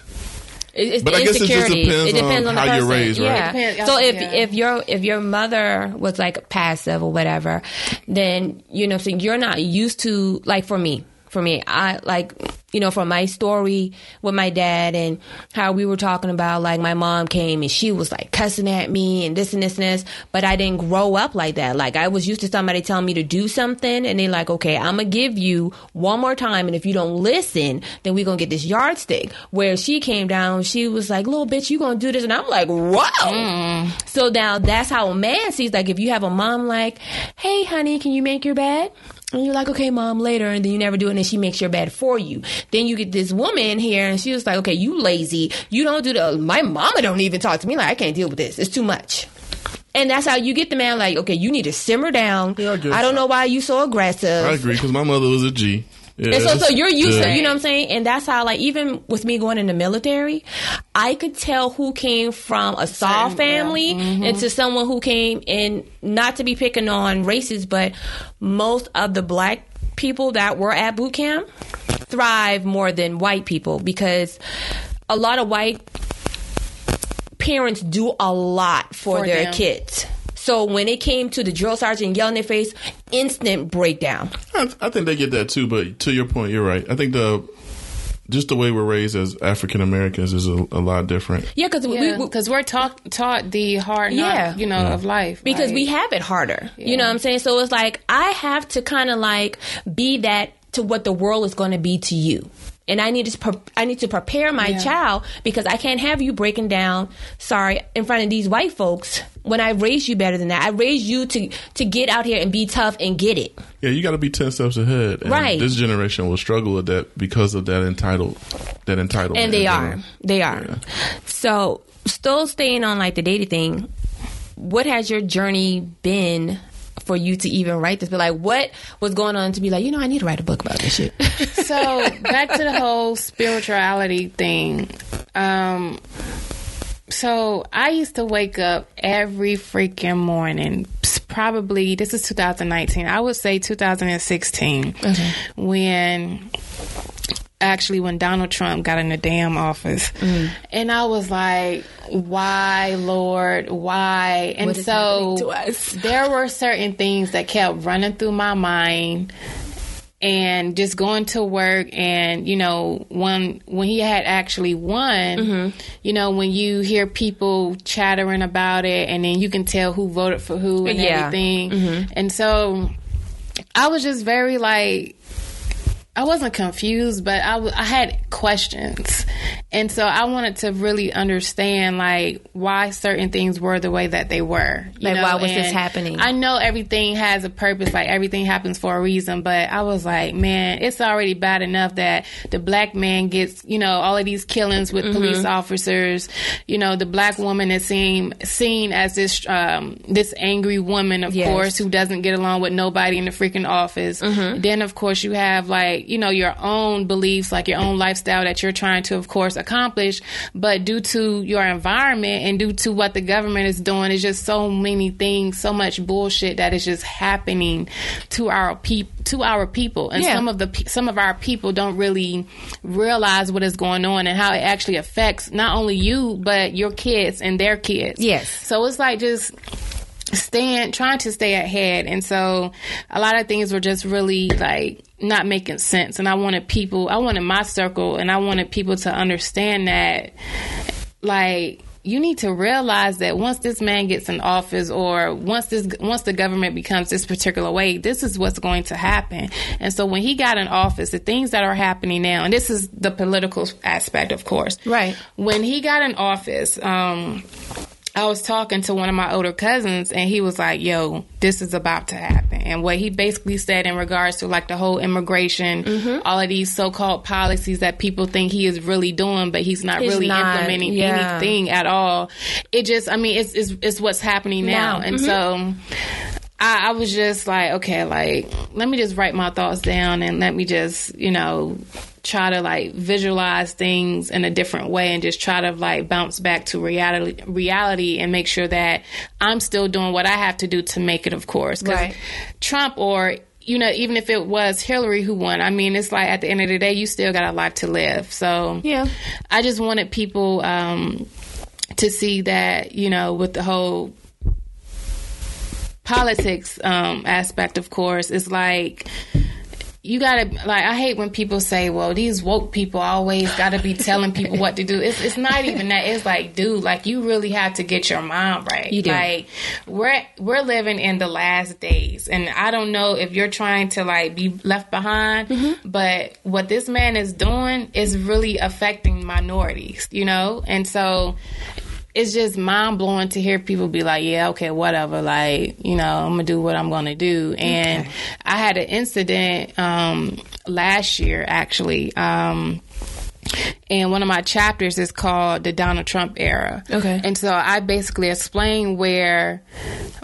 [SPEAKER 2] It- It's
[SPEAKER 1] But
[SPEAKER 2] the
[SPEAKER 1] I guess it just depends
[SPEAKER 2] it depends
[SPEAKER 1] on
[SPEAKER 2] on, the
[SPEAKER 1] how you're
[SPEAKER 2] person.
[SPEAKER 1] raised, right?
[SPEAKER 2] Yeah.
[SPEAKER 3] Depends-
[SPEAKER 2] So if
[SPEAKER 3] yeah.
[SPEAKER 2] if your if your mother was like passive or whatever, then you know, so you're not used to like for me. For me, I like you know from my story with my dad and how we were talking about like my mom came and she was like cussing at me and this and this and this, but I didn't grow up like that. Like I was used to somebody telling me to do something and they like, okay, I'm gonna give you one more time, and if you don't listen, then we gonna get this yardstick. Where she came down, she was like, little bitch, you gonna do this, and I'm like, whoa. So now that's how a man sees. Like if you have a mom like, hey, honey, can you make your bed? And you're like, okay, mom, later. And then you never do it. And then she makes your bed for you. Then you get this woman here and she was like, okay, you lazy. You don't do the, my mama don't even talk to me. Like, I can't deal with this. It's too much. And that's how you get the man like, okay, you need to simmer down.
[SPEAKER 1] Yeah, I
[SPEAKER 2] I don't
[SPEAKER 1] so.
[SPEAKER 2] know why you so aggressive.
[SPEAKER 1] I agree because my mother was a G. Yeah,
[SPEAKER 2] And so, so you're used
[SPEAKER 1] yeah.
[SPEAKER 2] to, you know what I'm saying? And that's how, like, even with me going in the military, I could tell who came from a soft
[SPEAKER 3] Certain- yeah.
[SPEAKER 2] family
[SPEAKER 3] Mm-hmm.
[SPEAKER 2] and to someone who came in, not to be picking on races, but most of the black people that were at boot camp thrive more than white people because a lot of white parents do a lot for,
[SPEAKER 3] For
[SPEAKER 2] their
[SPEAKER 3] them.
[SPEAKER 2] kids. So when it came to the drill sergeant yelling in their face, instant breakdown.
[SPEAKER 1] I, I think they get that too, but to your point, you're right. I think the just the way we're raised as African Americans is a, a lot different.
[SPEAKER 2] Yeah, because
[SPEAKER 3] Yeah,
[SPEAKER 2] we, we,
[SPEAKER 3] because we're taught taught the hard knock,
[SPEAKER 2] Yeah.
[SPEAKER 3] you know, of life
[SPEAKER 2] because
[SPEAKER 3] like-
[SPEAKER 2] we have it harder. You know what I'm saying? So it's like I have to kind of like be that to what the world is going to be to you. And I need to pre- I need to prepare my
[SPEAKER 3] Yeah.
[SPEAKER 2] child because I can't have you breaking down sorry in front of these white folks when I raised you better than that. I raised you to to get out here and be tough and get it.
[SPEAKER 1] Yeah, you got to be ten steps ahead. And
[SPEAKER 2] Right.
[SPEAKER 1] This generation will struggle with that because of that entitled, that entitlement.
[SPEAKER 2] and they
[SPEAKER 1] in
[SPEAKER 2] are
[SPEAKER 1] general.
[SPEAKER 2] they are so still staying on like the dating thing what has your journey been for you to even write this but like what was going on to be like you know i need to write a book about this shit. [LAUGHS]
[SPEAKER 3] So back to the whole spirituality thing. Um so i used to wake up every freaking morning. Probably this is 2019 i would say 2016 when actually when Donald Trump got in the damn office.
[SPEAKER 2] Mm.
[SPEAKER 3] And I was like, why, Lord? Why? And so [LAUGHS] there were certain things that kept running through my mind and just going to work and you know when when he had actually won
[SPEAKER 2] Mm-hmm.
[SPEAKER 3] you know when you hear people chattering about it and then you can tell who voted for who and
[SPEAKER 2] Yeah.
[SPEAKER 3] everything
[SPEAKER 2] Mm-hmm.
[SPEAKER 3] and so i was just very like I wasn't confused, but I, w- I had questions. And so I wanted to really understand, like, why certain things were the way that they were.
[SPEAKER 2] Like, why was this happening?
[SPEAKER 3] I know everything has a purpose, like, everything happens for a reason, but I was like, man, it's already bad enough that the black man gets, you know, all of these killings with
[SPEAKER 2] Mm-hmm.
[SPEAKER 3] police officers. You know, the black woman is seen, seen as this, um, this angry woman, of
[SPEAKER 2] Yes.
[SPEAKER 3] course, who doesn't get along with nobody in the freaking office.
[SPEAKER 2] Mm-hmm.
[SPEAKER 3] Then, of course, you have like, you know, your own beliefs, like your own lifestyle that you're trying to, of course, accomplish. But due to your environment and due to what the government is doing, it's just so many things, so much bullshit that is just happening to our people, to our people. And
[SPEAKER 2] Yeah.
[SPEAKER 3] some of the, pe- some of our people don't really realize what is going on and how it actually affects not only you, but your kids and their kids.
[SPEAKER 2] Yes.
[SPEAKER 3] So it's like just, staying trying to stay ahead and so a lot of things were just really like not making sense. And i wanted people i wanted my circle and i wanted people to understand that like you need to realize that once this man gets in office or once this once the government becomes this particular way this is what's going to happen. And so when he got in office the things that are happening now and this is the political aspect of course.
[SPEAKER 2] Right.
[SPEAKER 3] when he got in office um I was talking to one of my older cousins and he was like, yo, this is about to happen. And what he basically said in regards to like the whole immigration,
[SPEAKER 2] Mm-hmm.
[SPEAKER 3] all of these so called policies that people think he is really doing, but he's not
[SPEAKER 2] He's
[SPEAKER 3] really
[SPEAKER 2] not,
[SPEAKER 3] implementing
[SPEAKER 2] yeah.
[SPEAKER 3] anything at all. It just, I mean, it's, it's, it's what's happening now.
[SPEAKER 2] Now,
[SPEAKER 3] And
[SPEAKER 2] mm-hmm.
[SPEAKER 3] so I, I was just like, okay, like, let me just write my thoughts down and let me just, you know, try to like visualize things in a different way and just try to like bounce back to reality reality and make sure that I'm still doing what I have to do to make it of course 'Cause
[SPEAKER 2] Right.
[SPEAKER 3] Trump or you know even if it was Hillary who won I mean it's like at the end of the day you still got a life to live so
[SPEAKER 2] Yeah.
[SPEAKER 3] I just wanted people um to see that you know with the whole politics um, aspect, of course, is like you gotta like. I hate when people say, "Well, these woke people always gotta be telling people what to do." It's it's not even that. It's like, dude, like you really have to get your mind right.
[SPEAKER 2] You do.
[SPEAKER 3] Like we're we're living in the last days, and I don't know if you're trying to like be left behind,
[SPEAKER 2] Mm-hmm.
[SPEAKER 3] but what this man is doing is really affecting minorities. You know, and so it's just mind blowing to hear people be like, yeah, okay, whatever. Like, you know, I'm gonna do what I'm gonna do. And I had an incident um, last year, actually. Um, and one of my chapters is called the Donald Trump era.
[SPEAKER 2] Okay.
[SPEAKER 3] And so I basically explain where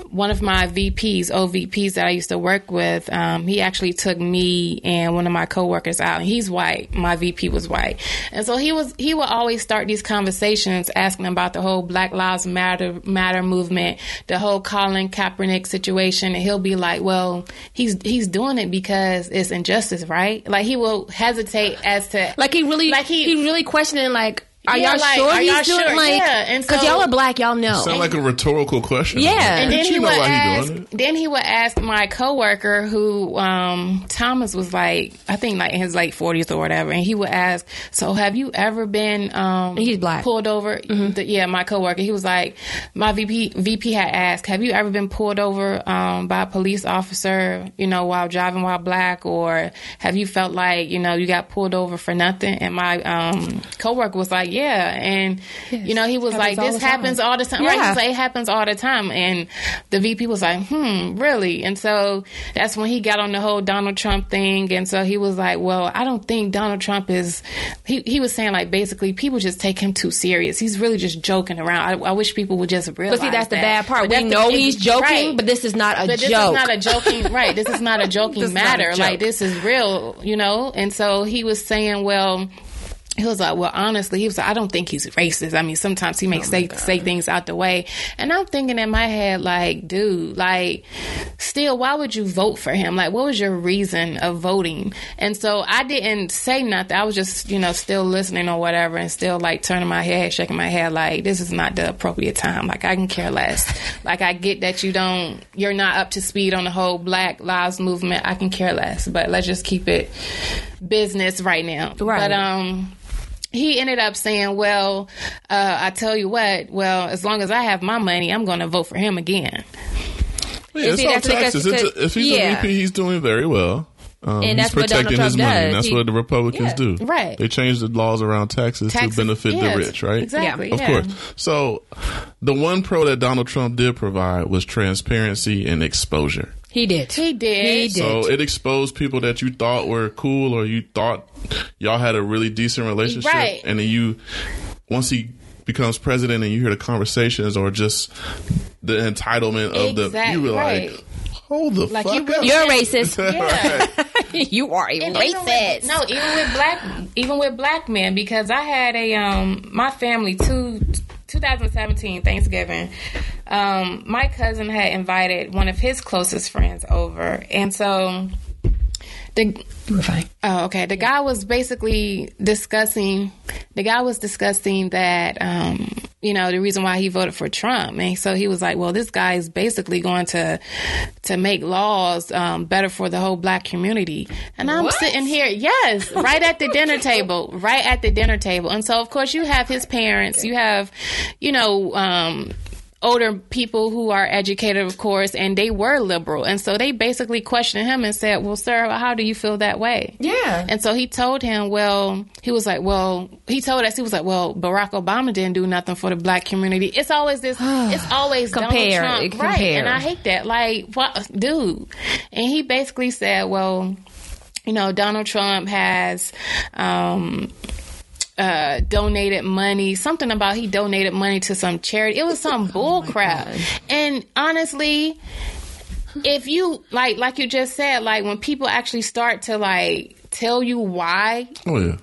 [SPEAKER 3] one of my VPs, OVPs that I used to work with, um, he actually took me and one of my coworkers out. And he's white. My VP was white, and so he was he would always start these conversations asking about the whole Black Lives Matter Matter movement, the whole Colin Kaepernick situation, and he'll be like, "Well, he's he's doing it because it's injustice, right?" Like he will hesitate as to
[SPEAKER 2] Like he really,
[SPEAKER 3] Like he-
[SPEAKER 2] he, really questioning like Are
[SPEAKER 3] Yeah,
[SPEAKER 2] y'all
[SPEAKER 3] like,
[SPEAKER 2] sure
[SPEAKER 3] are
[SPEAKER 2] he's
[SPEAKER 3] y'all
[SPEAKER 2] doing
[SPEAKER 3] sure?
[SPEAKER 2] like?
[SPEAKER 3] Yeah,
[SPEAKER 2] because
[SPEAKER 3] so-
[SPEAKER 2] y'all are black, y'all know.
[SPEAKER 1] Sound like a rhetorical question.
[SPEAKER 2] Yeah.
[SPEAKER 3] And then he
[SPEAKER 1] know
[SPEAKER 3] would
[SPEAKER 1] why he
[SPEAKER 3] ask.
[SPEAKER 1] doing it.
[SPEAKER 3] Then he would ask my coworker, who um, Thomas was like, I think like in his late forties or whatever, and he would ask, "So have you ever been um,
[SPEAKER 2] He's black.
[SPEAKER 3] pulled over?" The- yeah, my coworker. He was like, my VP VP had asked, "Have you ever been pulled over um, by a police officer? You know, while driving while black, or have you felt like you know you got pulled over for nothing?" And my um, coworker was like, "Yeah," and you know he was
[SPEAKER 2] Happens
[SPEAKER 3] like, "This happens all the time." Right?
[SPEAKER 2] Yeah.
[SPEAKER 3] like, it happens all the time. And the VP was like, hmm, really? And so that's when he got on the whole Donald Trump thing. And so he was like, well, I don't think Donald Trump is, he, he was saying like basically people just take him too serious. He's really just joking around. I, I wish people would just realize
[SPEAKER 2] But see, that's the bad part.
[SPEAKER 3] But
[SPEAKER 2] We
[SPEAKER 3] that's the-
[SPEAKER 2] know he's joking,
[SPEAKER 3] right.
[SPEAKER 2] but this is not a
[SPEAKER 3] But this is not a joking, [LAUGHS] right? This is not a joking
[SPEAKER 2] is not a
[SPEAKER 3] matter.
[SPEAKER 2] joke.
[SPEAKER 3] Like this is real, you know. And so he was saying, well. He was like, well, honestly, he was like, I don't think he's racist. I mean, sometimes he
[SPEAKER 2] Oh
[SPEAKER 3] makes say, say things out the way. And I'm thinking in my head, like, dude, like, still, why would you vote for him? Like, what was your reason of voting? And so I didn't say nothing. I was just, you know, still listening or whatever and still like turning my head, shaking my head, like, this is not the appropriate time. Like, I can care less. Like, I get that you don't, you're not up to speed on the whole Black Lives movement. I can care less. But let's just keep it business right now.
[SPEAKER 2] Right.
[SPEAKER 3] But, um, he ended up saying, "Well, uh, I tell you what. Well, as long as I have my money, I'm going to vote for him again."
[SPEAKER 1] Yeah, it's
[SPEAKER 2] see,
[SPEAKER 1] all
[SPEAKER 2] that's because-
[SPEAKER 1] taxes. It's
[SPEAKER 2] because-
[SPEAKER 1] if he's
[SPEAKER 2] yeah.
[SPEAKER 1] a VP, he's doing very well. Um,
[SPEAKER 2] And
[SPEAKER 1] he's
[SPEAKER 2] that's what Donald
[SPEAKER 1] protecting
[SPEAKER 2] Trump
[SPEAKER 1] his money.
[SPEAKER 2] does.
[SPEAKER 1] That's
[SPEAKER 2] He-
[SPEAKER 1] what the Republicans
[SPEAKER 2] Yeah.
[SPEAKER 1] do.
[SPEAKER 3] Right.
[SPEAKER 1] They change the laws around taxes,
[SPEAKER 3] Taxes-
[SPEAKER 1] to benefit
[SPEAKER 3] yes,
[SPEAKER 1] the rich, right?
[SPEAKER 3] Exactly.
[SPEAKER 1] Of
[SPEAKER 3] yeah.
[SPEAKER 1] course. So, the one pro that Donald Trump did provide was transparency and exposure.
[SPEAKER 2] He did.
[SPEAKER 3] He did.
[SPEAKER 2] He did.
[SPEAKER 1] So it exposed people that you thought were cool or you thought y'all had a really decent relationship,
[SPEAKER 3] Right.
[SPEAKER 1] and then you once he becomes president and you hear the conversations or just the entitlement of the you were
[SPEAKER 3] right.
[SPEAKER 1] like, hold the
[SPEAKER 3] Like,
[SPEAKER 1] fuck
[SPEAKER 3] you
[SPEAKER 1] up.
[SPEAKER 3] really-
[SPEAKER 2] You're a racist. [LAUGHS]
[SPEAKER 3] Yeah. [LAUGHS]
[SPEAKER 2] you are a
[SPEAKER 3] And even
[SPEAKER 2] racist.
[SPEAKER 3] with- no, even with black, even with black men, because I had a um, my family two. 2017 Thanksgiving, um, my cousin had invited one of his closest friends over, and so the
[SPEAKER 2] We're fine.
[SPEAKER 3] Oh, okay. The guy was basically discussing. The guy was discussing that, um, you know, the reason why he voted for Trump, and so he was like, "Well, this guy is basically going to to make laws um, better for the whole black community." And I'm
[SPEAKER 2] What?
[SPEAKER 3] sitting here, yes, right at the dinner table, right at the dinner table, and so of course you have his parents, you have, you know. Um, older people who are educated, of course, and they were liberal. And so they basically questioned him and said, Well, sir, how do you feel that way?
[SPEAKER 2] Yeah.
[SPEAKER 3] And so he told him, Well, he was like, Well, he told us, he was like, Well, Barack Obama didn't do nothing for the black community. It's always this, [SIGHS] it's always
[SPEAKER 2] Compare,
[SPEAKER 3] Donald Trump. Right. And I hate that. Like, what, dude? And he basically said, Well, you know, Donald Trump has, um, uh, donated money, something about he donated money to some charity. It was some [LAUGHS] bull crap. And honestly, if you like, like you just said, like when people actually start to like tell you why,
[SPEAKER 1] Oh yeah,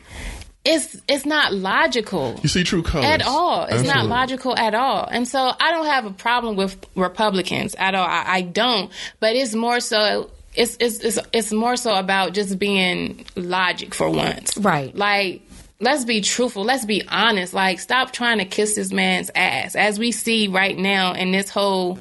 [SPEAKER 3] it's it's not logical
[SPEAKER 1] you see true colors
[SPEAKER 3] at all. It's not logical at all. And so I don't have a problem with Republicans at all. I, I don't. But it's more so. It's, it's it's it's more so about just being logic for once,
[SPEAKER 2] Right.
[SPEAKER 3] Like. Let's be truthful. Let's be honest. Like, stop trying to kiss this man's ass. As we see right now in this whole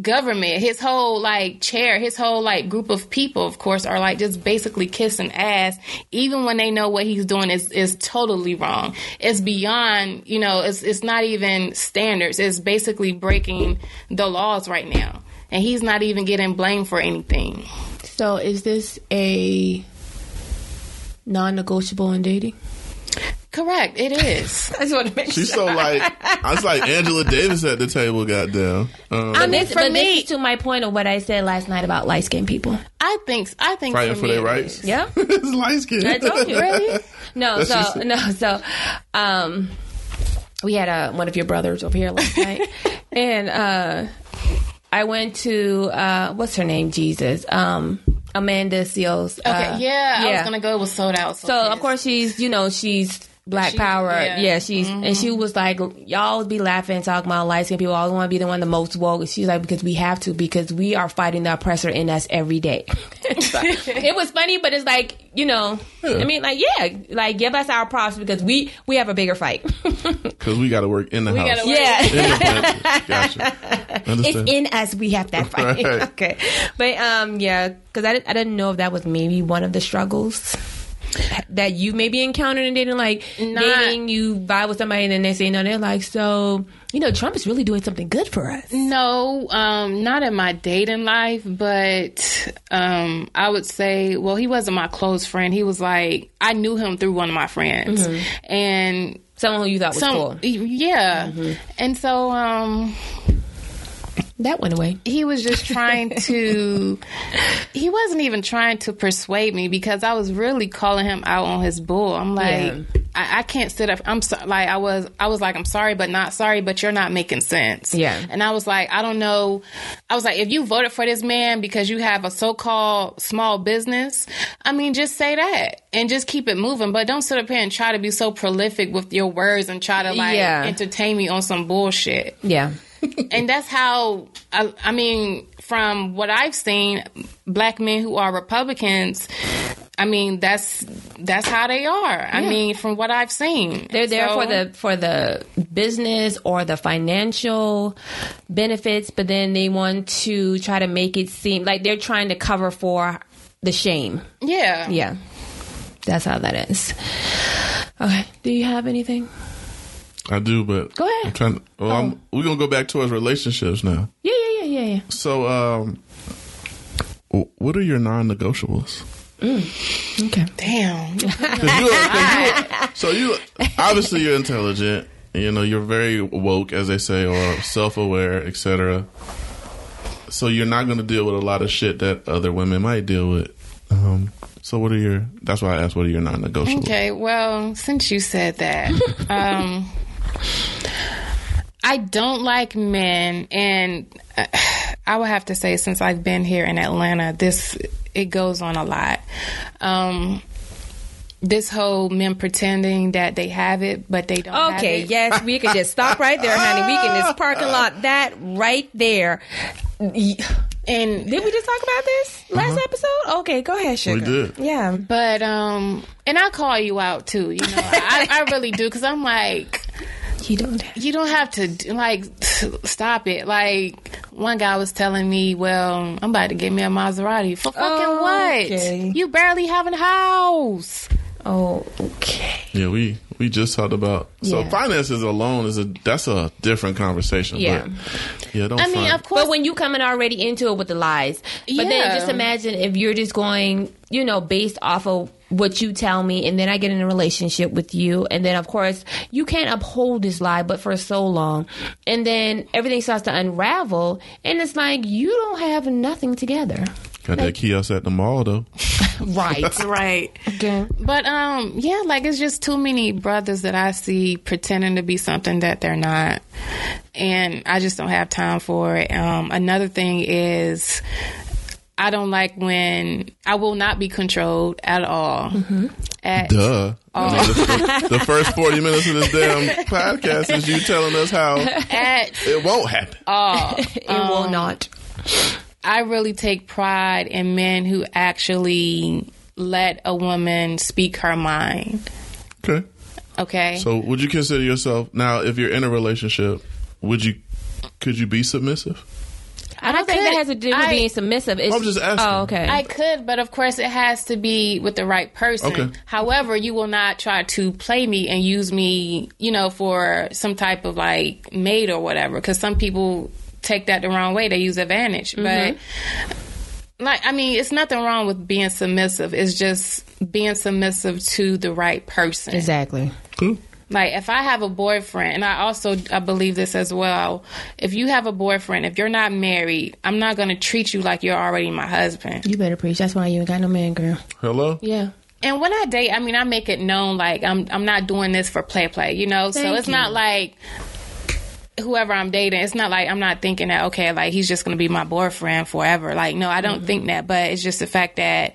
[SPEAKER 3] government, his whole like chair, his whole like group of people, of course, are like just basically kissing ass, even when they know what he's doing is is totally wrong. It's beyond, you know, it's it's not even standards. It's basically breaking the laws right now, and he's not even getting blamed for anything.
[SPEAKER 2] So is this a non-negotiable in dating?
[SPEAKER 3] Correct, it is. [LAUGHS]
[SPEAKER 2] I just want to make
[SPEAKER 1] She's so like I was like Angela Davis at the table. Goddamn. Um,
[SPEAKER 2] I mean,
[SPEAKER 3] for
[SPEAKER 2] but
[SPEAKER 3] me-
[SPEAKER 2] this is to my point of what I said last night about light skinned people.
[SPEAKER 3] I think. I think
[SPEAKER 1] fighting
[SPEAKER 3] for,
[SPEAKER 1] for their rights.
[SPEAKER 2] Yeah. [LAUGHS]
[SPEAKER 1] it's light skin.
[SPEAKER 2] I told you.
[SPEAKER 3] Really? [LAUGHS]
[SPEAKER 2] No,
[SPEAKER 1] That's
[SPEAKER 2] so no, so um, we had uh, one of your brothers over here last night, and uh, I went to uh, what's her name? Jesus, um, Amanda Seales.
[SPEAKER 3] Okay,
[SPEAKER 2] uh,
[SPEAKER 3] yeah, I was gonna go. It was sold out.
[SPEAKER 2] So of course she's you know she's Black
[SPEAKER 3] She-
[SPEAKER 2] Power.
[SPEAKER 3] yeah. Mm-hmm.
[SPEAKER 2] She's and she was like, y'all be laughing, talking about light skinned people. Always want to be the one the most woke. She's like, because we have to, because we are fighting the oppressor in us every day. [LAUGHS] It was funny, but it's like, you know, I mean, like, yeah, like give us our props because we we have a bigger fight. [LAUGHS]
[SPEAKER 1] Because we got to work in the
[SPEAKER 3] We
[SPEAKER 1] house.
[SPEAKER 3] gotta work.
[SPEAKER 2] yeah.
[SPEAKER 1] Independent. [LAUGHS] Gotcha.
[SPEAKER 2] It's in us. We have that fight.
[SPEAKER 1] Right.
[SPEAKER 2] okay, but um, yeah, because I, didn't- I didn't know if that was maybe one of the struggles that you maybe encountered in dating. Like
[SPEAKER 3] Not-
[SPEAKER 2] dating, you vibe with somebody, and then they say no, they're like, so you know, Trump is really doing something good for us.
[SPEAKER 3] No, um, not in my dating life, but um, I would say, well, he wasn't my close friend. He was like, I knew him through one of my friends, and
[SPEAKER 2] Someone who you thought was
[SPEAKER 3] some,
[SPEAKER 2] cool.
[SPEAKER 3] yeah, and so um,
[SPEAKER 2] That went away.
[SPEAKER 3] he was just trying to. he wasn't even trying to persuade me because I was really calling him out on his bull. I'm like.
[SPEAKER 2] Yeah.
[SPEAKER 3] I, I can't sit up. I'm so, like I was. I was like, I'm sorry, but not sorry. But you're not making sense.
[SPEAKER 2] Yeah.
[SPEAKER 3] And I was like, I don't know. I was like, if you voted for this man because you have a so-called small business, I mean, just say that and just keep it moving. But don't sit up here and try to be so prolific with your words and try to like
[SPEAKER 2] Yeah.
[SPEAKER 3] entertain me on some bullshit.
[SPEAKER 2] Yeah.
[SPEAKER 3] And that's how. I, I mean, from what I've seen, black men who are Republicans. I mean, that's that's how they are. I mean, from what I've seen,
[SPEAKER 2] They're there
[SPEAKER 3] So-
[SPEAKER 2] for the for the business or the financial benefits, but then they want to try to make it seem like they're trying to cover for the shame.
[SPEAKER 3] yeah,
[SPEAKER 2] Yeah. That's how that is. Okay. Do you have anything?
[SPEAKER 1] I do, but
[SPEAKER 2] Go ahead.
[SPEAKER 1] I'm trying. To, well, I'm, we're gonna go back towards relationships now.
[SPEAKER 2] Yeah, yeah, yeah, yeah, yeah.
[SPEAKER 1] So, um, what are your non-negotiables?
[SPEAKER 2] Okay.
[SPEAKER 3] damn. [LAUGHS]
[SPEAKER 1] 'Cause you, 'cause you- so you obviously you're intelligent. You know, you're very woke, as they say, or self-aware, etc. So you're not going to deal with a lot of shit that other women might deal with. Um, so what are your? That's why I asked, what are your non-negotiables?
[SPEAKER 3] Okay, well, since you said that, [LAUGHS] um, I don't like men, and uh, I would have to say, since I've been here in Atlanta, this it goes on a lot. Um, this whole men pretending that they have it, but they don't.
[SPEAKER 2] Okay,
[SPEAKER 3] have it.
[SPEAKER 2] yes, we can just stop right there, honey. We can just parking lot that right there.
[SPEAKER 3] And did
[SPEAKER 2] we just talk about this last episode? Okay, go ahead, sugar.
[SPEAKER 1] did.
[SPEAKER 2] Yeah.
[SPEAKER 3] but um, and I call you out too. You know, I, I really do because I'm like.
[SPEAKER 2] You don't have
[SPEAKER 3] you don't have to like stop it. Like one guy was telling me, "Well, I'm about to get me a Maserati for fucking
[SPEAKER 2] Oh, okay.
[SPEAKER 3] what? You barely have a house."
[SPEAKER 2] Oh, okay.
[SPEAKER 1] Yeah, we we just talked about so
[SPEAKER 2] Yeah.
[SPEAKER 1] finances alone is a that's a different conversation.
[SPEAKER 2] Yeah.
[SPEAKER 1] but, yeah. Don't.
[SPEAKER 3] I mean, of course,
[SPEAKER 2] But when you coming already into it with the lies, but then just imagine if you're just going, you know, based off of what you tell me, and then I get in a relationship with you, and then of course you can't uphold this lie, but for so long, and then everything starts to unravel, and it's like you don't have nothing together,
[SPEAKER 1] got that kiosk at the mall though. [LAUGHS]
[SPEAKER 2] right? [LAUGHS]
[SPEAKER 3] right.
[SPEAKER 2] okay.
[SPEAKER 3] But um, yeah, like it's just too many brothers that I see pretending to be something that they're not, and I just don't have time for it. Um, another thing is. I don't like when I will not be controlled at all. Mm-hmm. At,
[SPEAKER 1] Duh. I mean, the, the first forty minutes of this damn podcast is you telling us how
[SPEAKER 3] at
[SPEAKER 1] it won't happen.
[SPEAKER 2] Oh [LAUGHS] it um, will not.
[SPEAKER 3] I really take pride in men who actually let a woman speak her mind.
[SPEAKER 1] Okay.
[SPEAKER 3] Okay.
[SPEAKER 1] So, would you consider yourself now, if you're in a relationship, would you could you be submissive?
[SPEAKER 2] I don't
[SPEAKER 3] I
[SPEAKER 2] think that has to do with
[SPEAKER 3] I-
[SPEAKER 2] being submissive. It's,
[SPEAKER 1] I'm just asking.
[SPEAKER 2] Oh, okay.
[SPEAKER 3] I could, but of course it has to be with the right person.
[SPEAKER 1] Okay.
[SPEAKER 3] However, you will not try to play me and use me, you know, for some type of like mate or whatever. Because some people take that the wrong way; they use advantage. Mm-hmm. But like, I mean, it's nothing wrong with being submissive. It's just being submissive to the right person.
[SPEAKER 2] exactly.
[SPEAKER 1] Cool.
[SPEAKER 3] Like if I have a boyfriend, and I also I believe this as well. If you have a boyfriend, if you're not married, I'm not going to treat you like you're already my husband.
[SPEAKER 2] You better preach. That's why you ain't got no man, girl.
[SPEAKER 1] Hello.
[SPEAKER 2] Yeah.
[SPEAKER 3] And when I date, I mean I make it known like I'm I'm not doing this for play play, you know. so it's
[SPEAKER 2] you.
[SPEAKER 3] not like whoever I'm dating, it's not like I'm not thinking that okay, like he's just going to be my boyfriend forever. Like no, I don't mm-hmm. think that, but it's just the fact that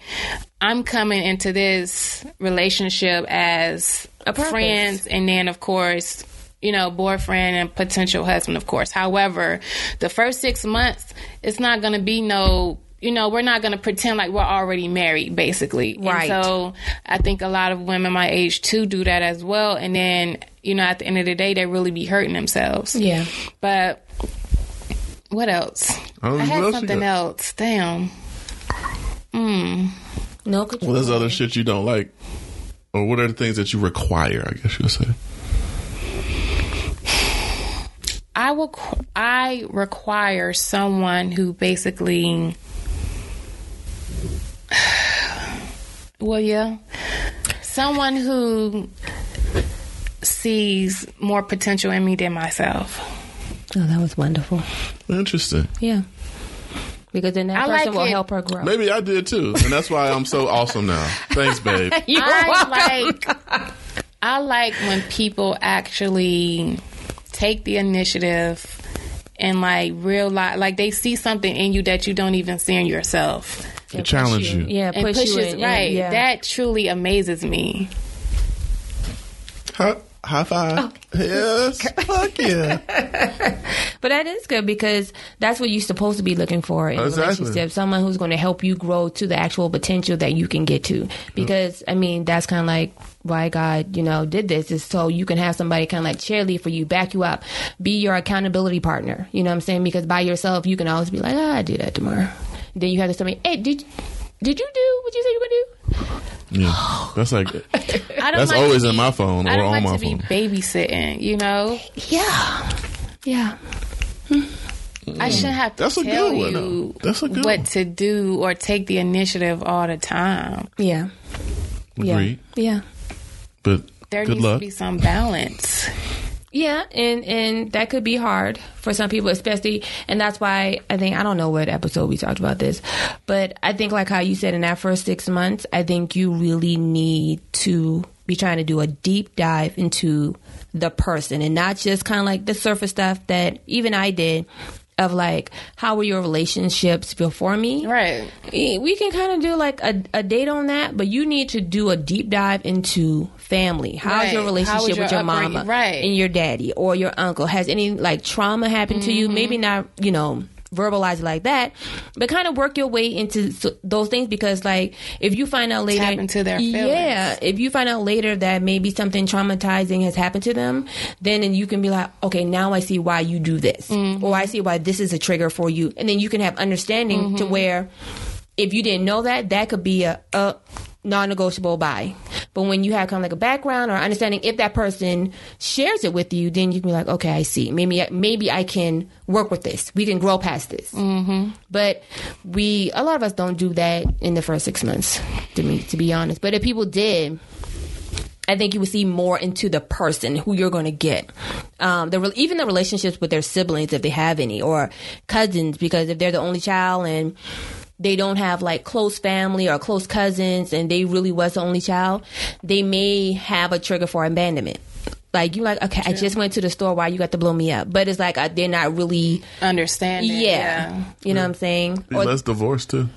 [SPEAKER 3] I'm coming into this relationship as friends, and then of course. You know, boyfriend and potential husband, of course. However, the first six months, it's not going to be no you know, we're not going to pretend like we're already married, basically.
[SPEAKER 2] Right.
[SPEAKER 3] And so I think a lot of women my age too do that as well. And then, you know, at the end of the day, they really be hurting themselves.
[SPEAKER 2] Yeah.
[SPEAKER 3] But what else?
[SPEAKER 1] I don't
[SPEAKER 3] I had
[SPEAKER 1] else
[SPEAKER 3] something
[SPEAKER 1] got.
[SPEAKER 3] else. Damn. Mm.
[SPEAKER 2] No control.
[SPEAKER 1] Well, there's other shit you don't like, or what are the things that you require? I guess you'll say.
[SPEAKER 3] I will. I require someone who basically. [SIGHS] Well, yeah, someone who sees more potential in me than myself.
[SPEAKER 2] Oh, that was wonderful.
[SPEAKER 1] Interesting.
[SPEAKER 2] Yeah. Because then that
[SPEAKER 3] I
[SPEAKER 2] person
[SPEAKER 3] like
[SPEAKER 2] will
[SPEAKER 3] it.
[SPEAKER 2] help her grow.
[SPEAKER 1] Maybe I did too, and that's why I'm so awesome now. Thanks, babe. [LAUGHS]
[SPEAKER 3] I like I like when people actually take the initiative and like realize like they see something in you that you don't even see in yourself.
[SPEAKER 1] To challenge you.
[SPEAKER 2] Yeah,
[SPEAKER 3] And
[SPEAKER 2] push
[SPEAKER 3] pushes
[SPEAKER 2] you in, in-
[SPEAKER 3] right.
[SPEAKER 2] yeah.
[SPEAKER 3] That truly amazes me.
[SPEAKER 1] High, high five. Yes. Fuck yeah. [LAUGHS]
[SPEAKER 2] But that is good because that's what you're supposed to be looking for in a relationship. Someone who's going to help you grow to the actual potential that you can get to. Because, I mean, that's kind of like why God, you know, did this is so you can have somebody kind of like cheerlead for you, back you up, be your accountability partner. You know what I'm saying? Because by yourself, you can always be like, ah, I do that tomorrow. Then you have to somebody, hey, did, did you do what you said you were going to do?
[SPEAKER 1] Yeah. [SIGHS] That's like
[SPEAKER 3] I don't
[SPEAKER 1] That's
[SPEAKER 3] like
[SPEAKER 1] always
[SPEAKER 3] to
[SPEAKER 1] in my phone
[SPEAKER 3] I
[SPEAKER 1] or
[SPEAKER 3] don't
[SPEAKER 1] on
[SPEAKER 3] like
[SPEAKER 1] my
[SPEAKER 3] to be
[SPEAKER 1] phone.
[SPEAKER 3] babysitting, you know?
[SPEAKER 2] Yeah. Yeah.
[SPEAKER 3] I mm. shouldn't have to
[SPEAKER 1] That's a
[SPEAKER 3] tell
[SPEAKER 1] good one,
[SPEAKER 3] you
[SPEAKER 1] though. That's a good
[SPEAKER 3] what
[SPEAKER 1] one.
[SPEAKER 3] to do or take the initiative all the time.
[SPEAKER 2] Yeah. Yeah.
[SPEAKER 1] agreed,
[SPEAKER 2] Yeah.
[SPEAKER 1] but
[SPEAKER 3] There
[SPEAKER 1] good
[SPEAKER 3] needs
[SPEAKER 1] luck.
[SPEAKER 3] to be some balance.
[SPEAKER 2] Yeah, and and that could be hard for some people, especially, and that's why I think I don't know what episode we talked about this, but I think like how you said in that first six months, I think you really need to be trying to do a deep dive into the person and not just kind of like the surface stuff that even I did of like how were your relationships before me,
[SPEAKER 3] Right.
[SPEAKER 2] We can kind of do like a, a date on that, but you need to do a deep dive into family. How's
[SPEAKER 3] Right.
[SPEAKER 2] your
[SPEAKER 3] How
[SPEAKER 2] relationship
[SPEAKER 3] your
[SPEAKER 2] with your
[SPEAKER 3] upbringing?
[SPEAKER 2] mama
[SPEAKER 3] Right.
[SPEAKER 2] and your daddy or your uncle? Has any like trauma happened to you?
[SPEAKER 3] Mm-hmm.
[SPEAKER 2] Maybe not, you know, verbalize it like that, but kind of work your way into those things because like if you find out later,
[SPEAKER 3] into their feelings.
[SPEAKER 2] yeah, if you find out later that maybe something traumatizing has happened to them, then then you can be like, okay, now I see why you do this,
[SPEAKER 3] Mm-hmm.
[SPEAKER 2] or I see why this is a trigger for you, and then you can have understanding
[SPEAKER 3] Mm-hmm.
[SPEAKER 2] to where if you didn't know that, that could be a, a non-negotiable buy. But when you have kind of like a background or understanding, if that person shares it with you, then you can be like, okay, I see. Maybe maybe I can work with this. We can grow past this. Mm-hmm. But we, a lot of us don't do that in the first six months. To me, to be honest. But if people did. I think you would see more into the person who you're going to get. Um, the re- even the relationships with their siblings, if they have any, or cousins, because if they're the only child and they don't have like close family or close cousins, and they really was the only child, they may have a trigger for abandonment. Like you, like okay, I just went to the store. Why you got to blow me up? But it's like uh, they're not really,
[SPEAKER 3] Understanding.
[SPEAKER 2] yeah. You know what I'm saying?
[SPEAKER 1] Be
[SPEAKER 2] Or-
[SPEAKER 1] less divorce too,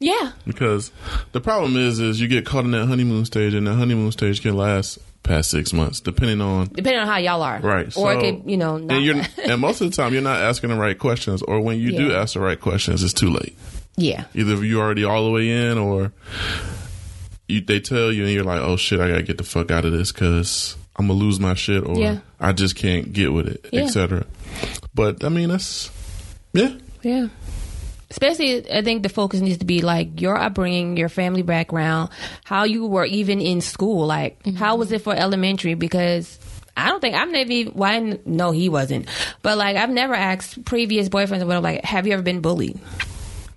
[SPEAKER 2] yeah,
[SPEAKER 1] because the problem is, is you get caught in that honeymoon stage, and the honeymoon stage can last past six months, depending on
[SPEAKER 2] depending on how y'all are,
[SPEAKER 1] right.
[SPEAKER 2] Or
[SPEAKER 1] so,
[SPEAKER 2] it could, you know, not,
[SPEAKER 1] and you're, and most of the time, you're not asking the right questions, or when you do ask the right questions, it's too late.
[SPEAKER 2] Yeah,
[SPEAKER 1] Either you're already all the way in, or you, they tell you, and you're like, "Oh shit, I gotta get the fuck out of this because I'm gonna lose my shit, or
[SPEAKER 2] Yeah.
[SPEAKER 1] I just can't get with it,
[SPEAKER 2] Yeah.
[SPEAKER 1] etc." But I mean, that's yeah.
[SPEAKER 2] Yeah. Especially, I think the focus needs to be like your upbringing, your family background, how you were even in school. Like, mm-hmm. how was it for elementary? Because I don't think I've never even, well, I no, he wasn't. But like, I've never asked previous boyfriends or whatever, like, have you ever been bullied?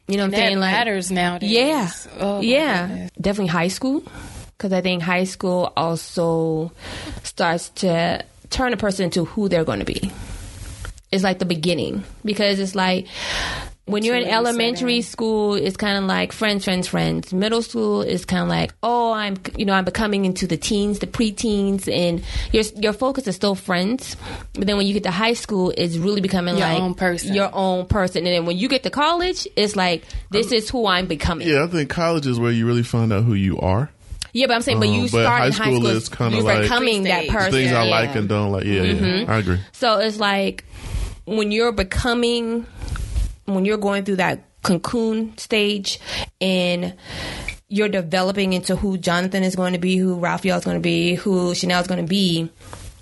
[SPEAKER 2] You know what I'm saying? Like,
[SPEAKER 3] matters nowadays.
[SPEAKER 2] yeah.
[SPEAKER 3] Oh,
[SPEAKER 2] yeah.
[SPEAKER 3] goodness.
[SPEAKER 2] Definitely high school. Because I think high school also starts to turn a person into who they're going to be. It's like the beginning. Because it's like, when you're in elementary
[SPEAKER 3] setting.
[SPEAKER 2] school, it's kind of like friends, friends, friends. Middle school is kind of like, oh, I'm, you know, I'm becoming into the teens, the preteens, and your your focus is still friends. But then when you get to high school, it's really becoming
[SPEAKER 3] Your
[SPEAKER 2] like
[SPEAKER 3] own person.
[SPEAKER 2] your own person. And then when you get to college, it's like this is who I'm becoming.
[SPEAKER 1] Yeah, I think college is where you really find out who you are.
[SPEAKER 2] Yeah, but I'm saying, but you
[SPEAKER 1] Um, but
[SPEAKER 2] start
[SPEAKER 1] high
[SPEAKER 2] in high
[SPEAKER 1] school
[SPEAKER 2] school,
[SPEAKER 1] is kinda
[SPEAKER 2] you're
[SPEAKER 1] like-
[SPEAKER 2] becoming that
[SPEAKER 3] Pre-stage.
[SPEAKER 2] person.
[SPEAKER 1] Things I
[SPEAKER 2] yeah.
[SPEAKER 1] like and don't like. Yeah, yeah, I agree.
[SPEAKER 2] So it's like when you're becoming, when you're going through that cocoon stage and you're developing into who Jonathan is going to be, who Raphael is going to be, who Chanel is going to be.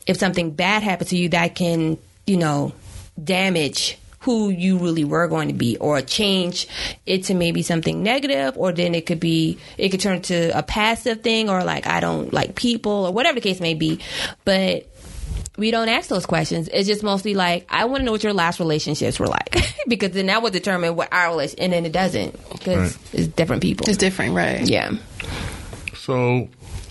[SPEAKER 2] If something bad happens to you, that can, you know, damage who you really were going to be or change it to maybe something negative or then it could be it could turn to a passive thing or like I don't like people or whatever the case may be but we don't ask those questions. It's just mostly like, I want to know what your last relationships were like, [LAUGHS] because then that will determine what our relation, and then it doesn't, because
[SPEAKER 1] Right.
[SPEAKER 2] it's different people.
[SPEAKER 3] It's different, right?
[SPEAKER 2] yeah.
[SPEAKER 1] So,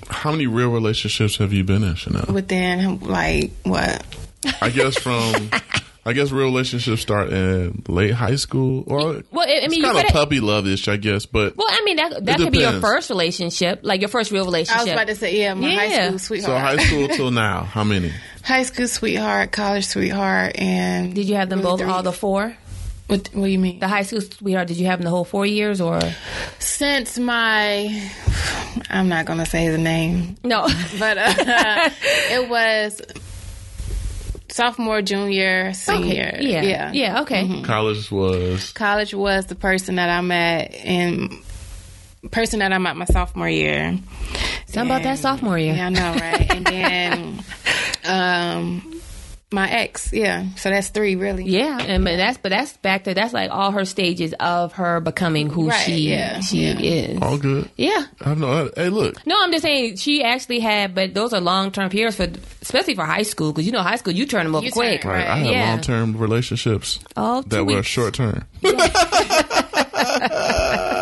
[SPEAKER 1] how many real relationships have you been in, Chanel?
[SPEAKER 3] Within like what?
[SPEAKER 1] I guess from. [LAUGHS] I guess real relationships start in late high school. Or
[SPEAKER 2] Well, I- I mean, you
[SPEAKER 1] kind of puppy love-ish, I guess. But
[SPEAKER 2] Well, I mean, that that could be your first relationship, like your first real relationship.
[SPEAKER 3] I was about to say, yeah, my high school sweetheart.
[SPEAKER 1] so high school till now, how many?
[SPEAKER 3] High school sweetheart, college sweetheart, and
[SPEAKER 2] Did you have them
[SPEAKER 3] really
[SPEAKER 2] both,
[SPEAKER 3] three-
[SPEAKER 2] all the four?
[SPEAKER 3] What, what do you mean?
[SPEAKER 2] The high school sweetheart, did you have them the whole four years, or
[SPEAKER 3] Since my, I'm not gonna say his name,
[SPEAKER 2] no?
[SPEAKER 3] but uh, [LAUGHS] it was sophomore, junior, senior.
[SPEAKER 2] Okay. Yeah,
[SPEAKER 3] yeah,
[SPEAKER 2] yeah. Okay.
[SPEAKER 1] College was
[SPEAKER 3] College was the person that I met in person that I met my sophomore year.
[SPEAKER 2] Something about that sophomore year.
[SPEAKER 3] Yeah, I know, right? and then, [LAUGHS] um, my ex. Yeah, so that's three, really.
[SPEAKER 2] Yeah, and but that's but that's back to that's like all her stages of her becoming who
[SPEAKER 3] Right,
[SPEAKER 2] she
[SPEAKER 3] yeah,
[SPEAKER 2] she
[SPEAKER 3] yeah.
[SPEAKER 2] is.
[SPEAKER 1] all good.
[SPEAKER 2] Yeah.
[SPEAKER 1] I know. Hey, look.
[SPEAKER 2] No, I'm just saying she actually had, but those are long term periods for, especially for high school, because you know high school you turn them over
[SPEAKER 3] You
[SPEAKER 2] quick.
[SPEAKER 3] turn,
[SPEAKER 1] Right, I
[SPEAKER 3] Right.
[SPEAKER 1] had
[SPEAKER 2] Yeah.
[SPEAKER 1] long-term relationships
[SPEAKER 2] Oh, two
[SPEAKER 1] that were short term. Shit. [LAUGHS] [LAUGHS]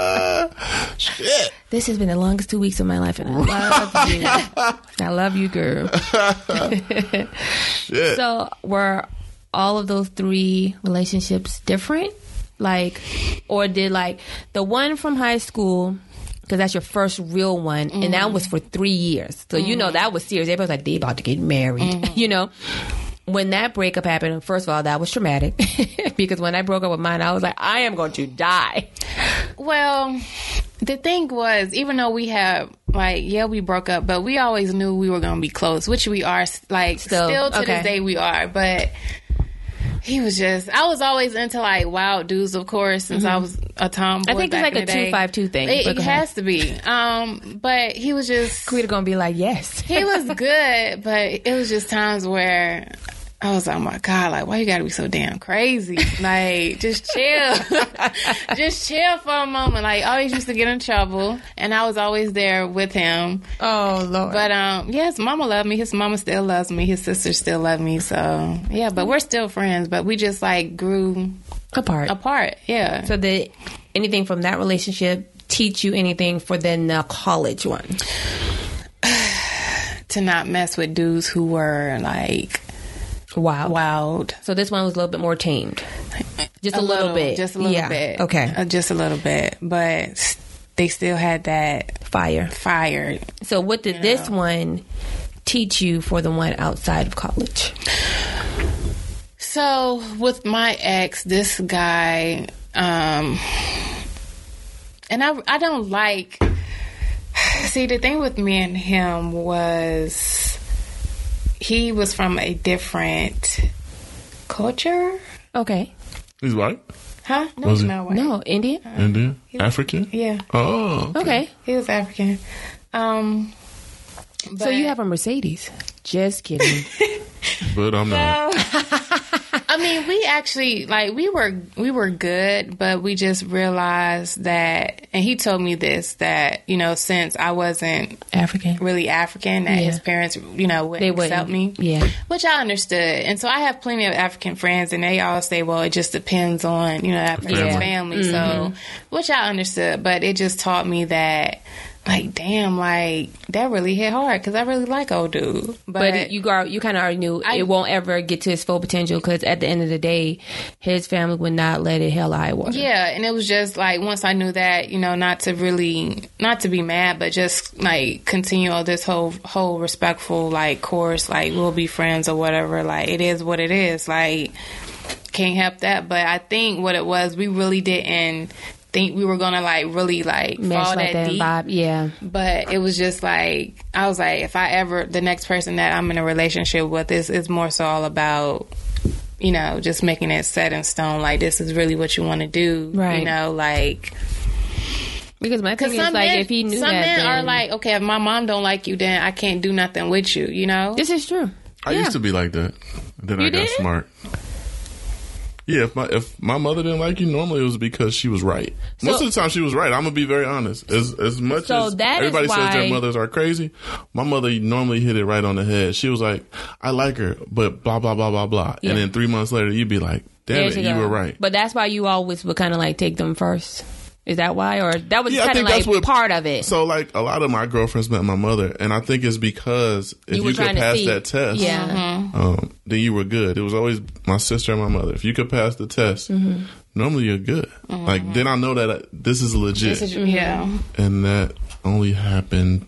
[SPEAKER 2] This has been the longest two weeks of my life, and I love you. I love you, girl. [LAUGHS]
[SPEAKER 1] Shit.
[SPEAKER 2] So, were all of those three relationships different? Like, or did like the one from high school? Because that's your first real one, and that mm-hmm. was for three years. So you know mm-hmm. that was serious. Everybody was like, "They about to get married," [LAUGHS] you know. When that breakup happened, first of all, that was traumatic [LAUGHS] because when I broke up with mine, I was like, "I am going to die."
[SPEAKER 3] Well, the thing was, even though we had like, yeah, we broke up, but we always knew we were gonna be close, which we are. Like,
[SPEAKER 2] Still,
[SPEAKER 3] still, to
[SPEAKER 2] okay.
[SPEAKER 3] this day, we are. But he was just. I was always into like wild dudes, of course, since I was a tomboy.
[SPEAKER 2] Mm-hmm. I think it's like a
[SPEAKER 3] the day.
[SPEAKER 2] 252 thing,
[SPEAKER 3] It, it has to be. Um, but he was just. [LAUGHS]
[SPEAKER 2] Quita gonna be like, "Yes."
[SPEAKER 3] He was [LAUGHS] good, but it was just times where I was like, oh my God, like, why you gotta be so damn crazy? Like, just chill. [LAUGHS] just chill for a moment. Like, I always used to get in trouble, and I was always there with him.
[SPEAKER 2] Oh Lord!
[SPEAKER 3] But, um, yeah, his mama loved me. His mama still loves me. His sister still love me. So, yeah, but we're still friends, but we just, like, grew
[SPEAKER 2] apart.
[SPEAKER 3] apart. Yeah.
[SPEAKER 2] So did anything from that relationship teach you anything for then the college one? [SIGHS]
[SPEAKER 3] to not mess with dudes who were, like,
[SPEAKER 2] Wow.
[SPEAKER 3] wild.
[SPEAKER 2] So this one was a little bit more tamed. Just a, little, bit.
[SPEAKER 3] Just a little
[SPEAKER 2] Yeah.
[SPEAKER 3] bit.
[SPEAKER 2] Okay.
[SPEAKER 3] Uh, just a little bit. But they still had that
[SPEAKER 2] Fire.
[SPEAKER 3] fire.
[SPEAKER 2] So what did this one teach you for the one outside of college?
[SPEAKER 3] So with my ex, this guy, um, and I, I don't like. [SIGHS] See, the thing with me and him was he was from a different culture.
[SPEAKER 2] Okay.
[SPEAKER 1] He's white,
[SPEAKER 3] Huh? No,
[SPEAKER 1] Was
[SPEAKER 3] he's
[SPEAKER 1] he?
[SPEAKER 3] not white.
[SPEAKER 2] No, Indian.
[SPEAKER 1] Indian, African.
[SPEAKER 3] Yeah,
[SPEAKER 1] Oh,
[SPEAKER 2] Okay.
[SPEAKER 3] he was African. Um,
[SPEAKER 2] So you have a Mercedes. Just kidding. [LAUGHS]
[SPEAKER 1] but I'm not. [LAUGHS]
[SPEAKER 3] I mean, we actually like we were we were good, but we just realized that, and he told me this that you know since I wasn't
[SPEAKER 2] African.
[SPEAKER 3] really African, that
[SPEAKER 2] Yeah.
[SPEAKER 3] his parents you know wouldn't
[SPEAKER 2] They wouldn't.
[SPEAKER 3] accept me,
[SPEAKER 2] Yeah.
[SPEAKER 3] which I understood, and so I have plenty of African friends, and they all say, well, it just depends on you know that person's
[SPEAKER 1] family.
[SPEAKER 3] family,
[SPEAKER 2] Mm-hmm.
[SPEAKER 3] so which I understood, but it just taught me that like, damn, like that really hit hard because I really like old dude. But,
[SPEAKER 2] But you got you kind of already knew
[SPEAKER 3] I-
[SPEAKER 2] it won't ever get to its full potential because at the end of the day, his family would not let it hell high water.
[SPEAKER 3] yeah, and it was just like once I knew that, you know, not to really, not to be mad, but just like continue on this whole whole respectful like course, like we'll be friends or whatever. Like it is what it is. Like can't help that. But I think what it was, we really didn't think we were gonna like really like
[SPEAKER 2] Mesh
[SPEAKER 3] fall
[SPEAKER 2] like
[SPEAKER 3] that,
[SPEAKER 2] that
[SPEAKER 3] deep.
[SPEAKER 2] vibe. Yeah.
[SPEAKER 3] But it was just like I was like, if I ever the next person that I'm in a relationship with is is more so all about you know just making it set in stone. Like this is really what you want to do.
[SPEAKER 2] Right.
[SPEAKER 3] You know, like
[SPEAKER 2] Because my thing
[SPEAKER 3] because
[SPEAKER 2] is
[SPEAKER 3] some
[SPEAKER 2] like
[SPEAKER 3] men,
[SPEAKER 2] if he knew
[SPEAKER 3] some
[SPEAKER 2] that,
[SPEAKER 3] men are like, okay, if my mom don't like you, then I can't do nothing with you. You know.
[SPEAKER 2] this is true.
[SPEAKER 1] I used to be like that. Then I
[SPEAKER 2] You
[SPEAKER 1] got
[SPEAKER 2] did?
[SPEAKER 1] smart. Yeah, if my if my mother didn't like you, normally it was because she was right. Most of the time, she was right. I'm gonna be very honest. As as much
[SPEAKER 2] So
[SPEAKER 1] as everybody says their mothers are crazy, my mother normally hit it right on the head. She was like, "I like her," but blah blah blah blah blah.
[SPEAKER 2] Yeah.
[SPEAKER 1] And then three months later, you'd be like, "Damn
[SPEAKER 2] There
[SPEAKER 1] it,
[SPEAKER 2] you
[SPEAKER 1] you
[SPEAKER 2] go.
[SPEAKER 1] were right."
[SPEAKER 2] But that's why you always would kind of like take them first. Is that why, or that was
[SPEAKER 1] Yeah,
[SPEAKER 2] kind of like
[SPEAKER 1] that's what-
[SPEAKER 2] part of it?
[SPEAKER 1] So like a lot of my girlfriends met my mother, and I think it's because if
[SPEAKER 2] You
[SPEAKER 1] you, could pass that test,
[SPEAKER 2] Yeah.
[SPEAKER 1] um, then you were good. It was always my sister and my mother. If you could pass the test,
[SPEAKER 2] Mm-hmm.
[SPEAKER 1] normally you're good. Like then I know that I, this is legit,
[SPEAKER 3] This is- Yeah.
[SPEAKER 1] and that only happened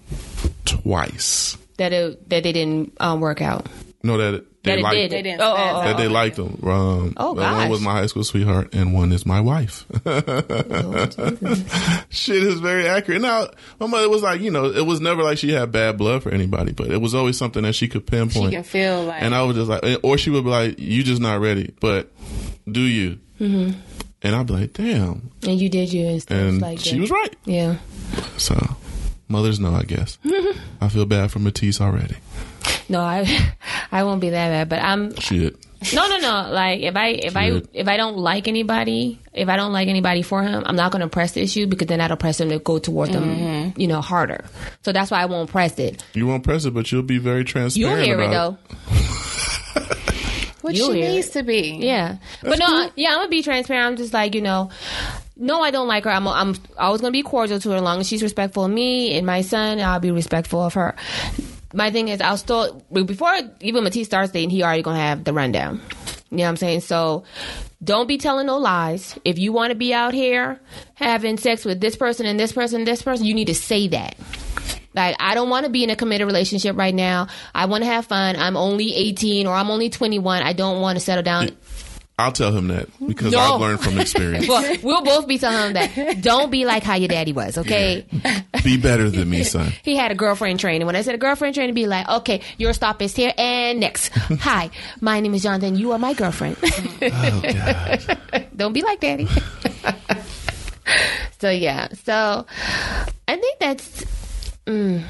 [SPEAKER 1] twice.
[SPEAKER 2] that it that they didn't um, work out.
[SPEAKER 1] No, that it, they
[SPEAKER 2] That
[SPEAKER 1] liked
[SPEAKER 2] did.
[SPEAKER 3] They didn't
[SPEAKER 2] Oh, oh, oh,
[SPEAKER 1] that they
[SPEAKER 2] okay.
[SPEAKER 1] liked them. Um,
[SPEAKER 2] Oh,
[SPEAKER 1] one
[SPEAKER 2] gosh.
[SPEAKER 1] was my high school sweetheart, and one is my wife. [LAUGHS] Shit is very accurate. Now, my mother was like, you know, it was never like she had bad blood for anybody, but it was always something that she could pinpoint.
[SPEAKER 3] She can feel like.
[SPEAKER 1] and I was just like, or she would be like, you just not ready, but do you? Mm-hmm. And I'd be like, damn.
[SPEAKER 2] And you did yours. It
[SPEAKER 1] And
[SPEAKER 2] like
[SPEAKER 1] she
[SPEAKER 2] that.
[SPEAKER 1] was right.
[SPEAKER 2] Yeah.
[SPEAKER 1] So, mothers know, I guess. [LAUGHS] I feel bad for Matisse already.
[SPEAKER 2] No, I I won't be that bad, but I'm
[SPEAKER 1] Shit.
[SPEAKER 2] no no no. Like if I if I if I don't like anybody, if I don't like anybody for him, I'm not going to press the issue because then that'll press him to go toward them,
[SPEAKER 3] Mm-hmm.
[SPEAKER 2] you know, harder. So that's why I won't press it.
[SPEAKER 1] You won't press it, but you'll be very transparent.
[SPEAKER 2] You'll
[SPEAKER 1] transparent
[SPEAKER 2] hear it though. [LAUGHS]
[SPEAKER 3] Which
[SPEAKER 2] You'll
[SPEAKER 3] she
[SPEAKER 2] hear
[SPEAKER 3] needs to be.
[SPEAKER 2] Yeah, but no, yeah, I'm gonna be transparent. I'm just like you know, no, I don't like her. I'm I'm always gonna be cordial to her as long as she's respectful of me and my son. I'll be respectful of her. My thing is, I'll still before even Matisse starts dating, he already gonna have the rundown. You know what I'm saying? So don't be telling no lies. If you want to be out here having sex with this person and this person and this person, you need to say that. Like, I don't want to be in a committed relationship right now. I want to have fun. I'm only 18 or I'm only 21. I don't want to settle down.
[SPEAKER 1] I'll tell him that because
[SPEAKER 2] No.
[SPEAKER 1] I've learned from experience. [LAUGHS]
[SPEAKER 2] Well, we'll both be telling him that. Don't be like how your daddy was, okay?
[SPEAKER 1] Be better than me, son. [LAUGHS]
[SPEAKER 2] He had a girlfriend training. When I said a girlfriend training, be like, okay, your stop is here and next. [LAUGHS] Hi, my name is Jonathan. You are my girlfriend.
[SPEAKER 1] Oh God.
[SPEAKER 2] Don't be like daddy. so yeah, so I think that's mm.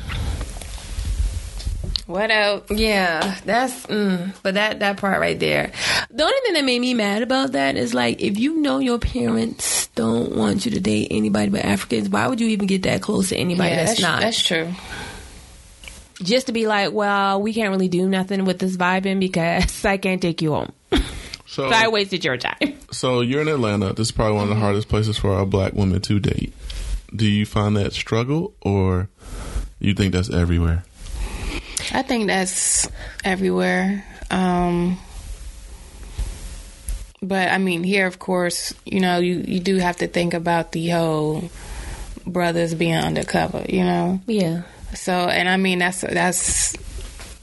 [SPEAKER 3] What else?
[SPEAKER 2] Yeah, that's mm, but that that part right there. The only thing that made me mad about that is like if you know your parents don't want you to date anybody but Africans, why would you even get that close to anybody
[SPEAKER 3] Yeah,
[SPEAKER 2] that's, not?
[SPEAKER 3] That's true.
[SPEAKER 2] Just to be like, well, we can't really do nothing with this vibing because [LAUGHS] I can't take you home.
[SPEAKER 1] So,
[SPEAKER 2] So I wasted your time.
[SPEAKER 1] so you're in Atlanta. This is probably one of the hardest places for a black woman to date. Do you find that struggle, or you think that's everywhere?
[SPEAKER 3] I think that's everywhere. Um, but I mean, here, of course, you know, you, you do have to think about the whole brothers being undercover, you know.
[SPEAKER 2] Yeah.
[SPEAKER 3] So, and I mean, that's that's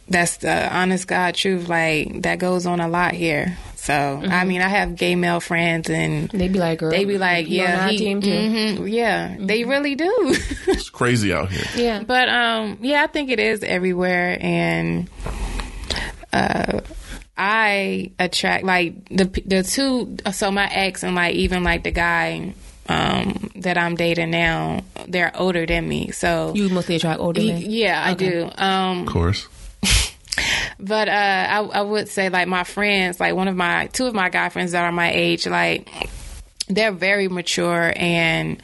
[SPEAKER 3] that's the honest God truth. Like that goes on a lot here. So, I mean, I have gay male friends, and
[SPEAKER 2] They be like, girl.
[SPEAKER 3] they be like, "Yeah, he-
[SPEAKER 2] team too."
[SPEAKER 3] mhm, yeah, they really do." [LAUGHS]
[SPEAKER 1] It's crazy out here.
[SPEAKER 2] Yeah.
[SPEAKER 3] But um, yeah, I think it is everywhere, and uh, I attract like the the two. So my ex and like even like the guy um that I'm dating now, they're older than me. So
[SPEAKER 2] You mostly attract older men.
[SPEAKER 3] yeah, I do. Um,
[SPEAKER 1] Of course.
[SPEAKER 3] But uh, I, I would say like my friends, like one of my two of my guy friends that are my age, like they're very mature and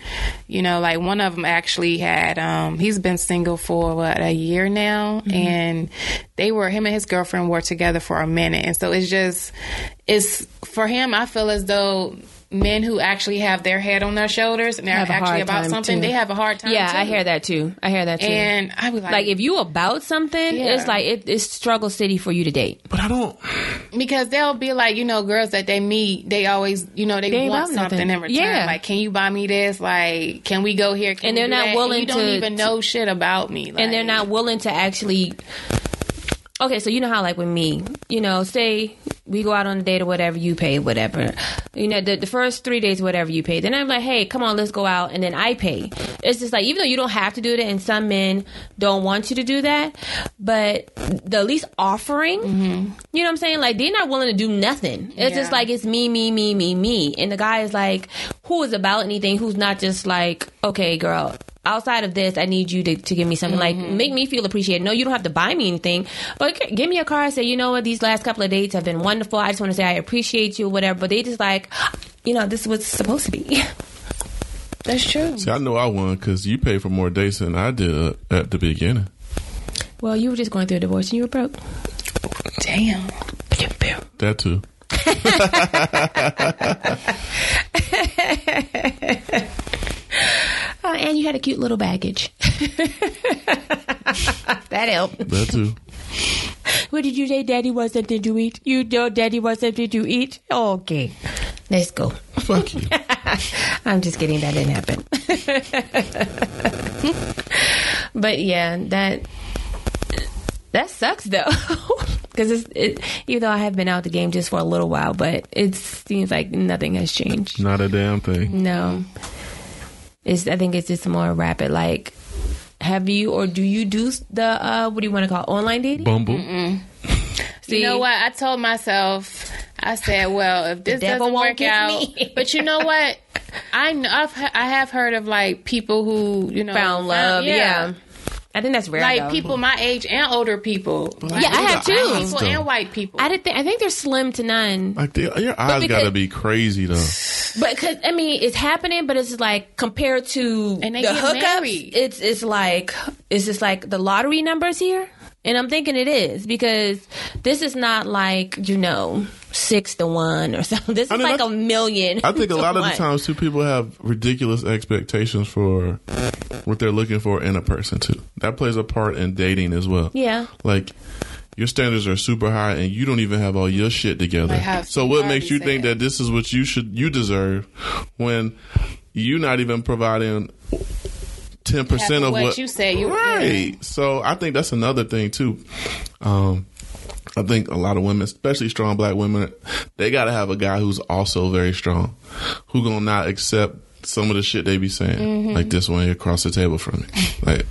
[SPEAKER 3] you know like one of them actually had um he's been single for what a year now? And they were him and his girlfriend were together for a minute. And so it's just it's for him i feel as though men who actually have their head on their shoulders and they're actually about something,
[SPEAKER 2] too.
[SPEAKER 3] they have a hard time.
[SPEAKER 2] Yeah,
[SPEAKER 3] too.
[SPEAKER 2] I hear that too. I hear that too.
[SPEAKER 3] And I was like,
[SPEAKER 2] like if you about something,
[SPEAKER 3] Yeah.
[SPEAKER 2] it's like it, it's struggle city for you to date.
[SPEAKER 1] But I don't.
[SPEAKER 3] because they'll be like, you know, girls that they meet, they always, you know, they,
[SPEAKER 2] They
[SPEAKER 3] want something
[SPEAKER 2] nothing.
[SPEAKER 3] in return.
[SPEAKER 2] Yeah.
[SPEAKER 3] Like, can you buy me this? Like, can we go here? Can
[SPEAKER 2] And they're not
[SPEAKER 3] that?
[SPEAKER 2] willing
[SPEAKER 3] you don't even know shit about me.
[SPEAKER 2] and they're not willing to actually okay so you know how like with me you know say we go out on a date or whatever you pay whatever. You know the, the first three days whatever you pay. Then i'm like hey come on let's go out and then i pay. It's just like even though you don't have to do that and some men don't want you to do that but the least offering mm-hmm. you know what i'm saying? Like they're not willing to do nothing. It's just like it's me me me me me. And the guy is like who is about anything who's not just like okay girl outside of this, I need you to, to give me something like make me feel appreciated. No, you don't have to buy me anything, but give me a card. And say, you know what, these last couple of dates have been wonderful. I just want to say I appreciate you, whatever. But they just like, you know, this was supposed to be. [LAUGHS]
[SPEAKER 3] That's true.
[SPEAKER 1] See, I know I won because you paid for more dates than I did uh, at the beginning.
[SPEAKER 2] well, you were just going through a divorce and you were broke.
[SPEAKER 3] Damn.
[SPEAKER 1] That too. [LAUGHS] [LAUGHS]
[SPEAKER 2] And you had a cute little baggage. [LAUGHS] that helped.
[SPEAKER 1] That too.
[SPEAKER 2] What did you say? Daddy wants something to eat. You know, Daddy wants something to eat. Okay, let's go.
[SPEAKER 1] Fuck you. [LAUGHS]
[SPEAKER 2] I'm just kidding. That didn't happen. [LAUGHS] but yeah, that that sucks though, because it's it, even though I have been out the game just for a little while, but it seems like nothing has changed.
[SPEAKER 1] Not a damn thing.
[SPEAKER 2] No, it's I think it's just more rapid. Like, have you or do you do the uh what do you want to call it? online dating?
[SPEAKER 1] Bumble. [LAUGHS]
[SPEAKER 2] See,
[SPEAKER 3] You know what? I told myself, I said, well, if this doesn't
[SPEAKER 2] won't
[SPEAKER 3] work out, [LAUGHS] but you know what? I know, I've I have heard of like people who you know
[SPEAKER 2] Found love. Yeah. I think that's rare.
[SPEAKER 3] like
[SPEAKER 2] though.
[SPEAKER 3] people my age and older people. Like,
[SPEAKER 2] Yeah, I have
[SPEAKER 1] the
[SPEAKER 2] too.
[SPEAKER 3] people
[SPEAKER 1] though?
[SPEAKER 3] and white people.
[SPEAKER 2] I didn't think. I think they're slim to none.
[SPEAKER 1] Like the, your eyes
[SPEAKER 2] because-
[SPEAKER 1] got to be crazy though.
[SPEAKER 2] But cause, I mean, it's happening, but it's like compared to
[SPEAKER 3] And they
[SPEAKER 2] the hookups,
[SPEAKER 3] married.
[SPEAKER 2] it's it's like it's just like the lottery numbers here, and I'm thinking it is because this is not like you know six to one or [LAUGHS] something. This is
[SPEAKER 1] I mean,
[SPEAKER 2] like a million.
[SPEAKER 1] I think a [LAUGHS]
[SPEAKER 2] to
[SPEAKER 1] lot of the times too, people have ridiculous expectations for what they're looking for in a person too. That plays a part in dating as well.
[SPEAKER 2] Yeah.
[SPEAKER 1] Like your standards are super high and you don't even have all your shit together.
[SPEAKER 3] Like how
[SPEAKER 1] so what makes you think
[SPEAKER 3] said.
[SPEAKER 1] that this is what you should you deserve when you're not even providing ten percent of
[SPEAKER 3] what
[SPEAKER 1] what
[SPEAKER 3] you say you-
[SPEAKER 1] right. So I think that's another thing too. Um, I think a lot of women, especially strong black women, they got to have a guy who's also very strong, who gonna not accept some of the shit they be saying,
[SPEAKER 3] Mm-hmm.
[SPEAKER 1] like this one here across the table from me. like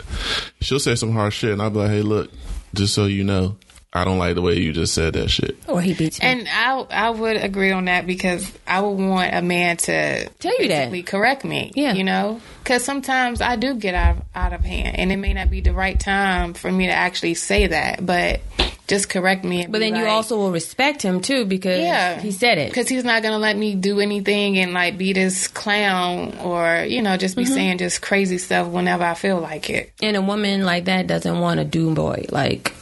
[SPEAKER 1] she'll say some hard shit, and I'll be like, "Hey, look, just so you know, I don't like the way you just said that shit."
[SPEAKER 2] or he beats me.
[SPEAKER 3] And I I would agree on that because I would want a man to
[SPEAKER 2] Tell you that.
[SPEAKER 3] basically correct me.
[SPEAKER 2] Yeah.
[SPEAKER 3] you know, because sometimes I do get out out of hand, and it may not be the right time for me to actually say that, but just correct me.
[SPEAKER 2] but
[SPEAKER 3] be
[SPEAKER 2] then you also will respect him too because
[SPEAKER 3] yeah
[SPEAKER 2] he said it.
[SPEAKER 3] because he's not gonna let me do anything and like be this clown or you know just be
[SPEAKER 2] Mm-hmm.
[SPEAKER 3] saying just crazy stuff whenever I feel like it.
[SPEAKER 2] And a woman like that doesn't want a doom boy. Like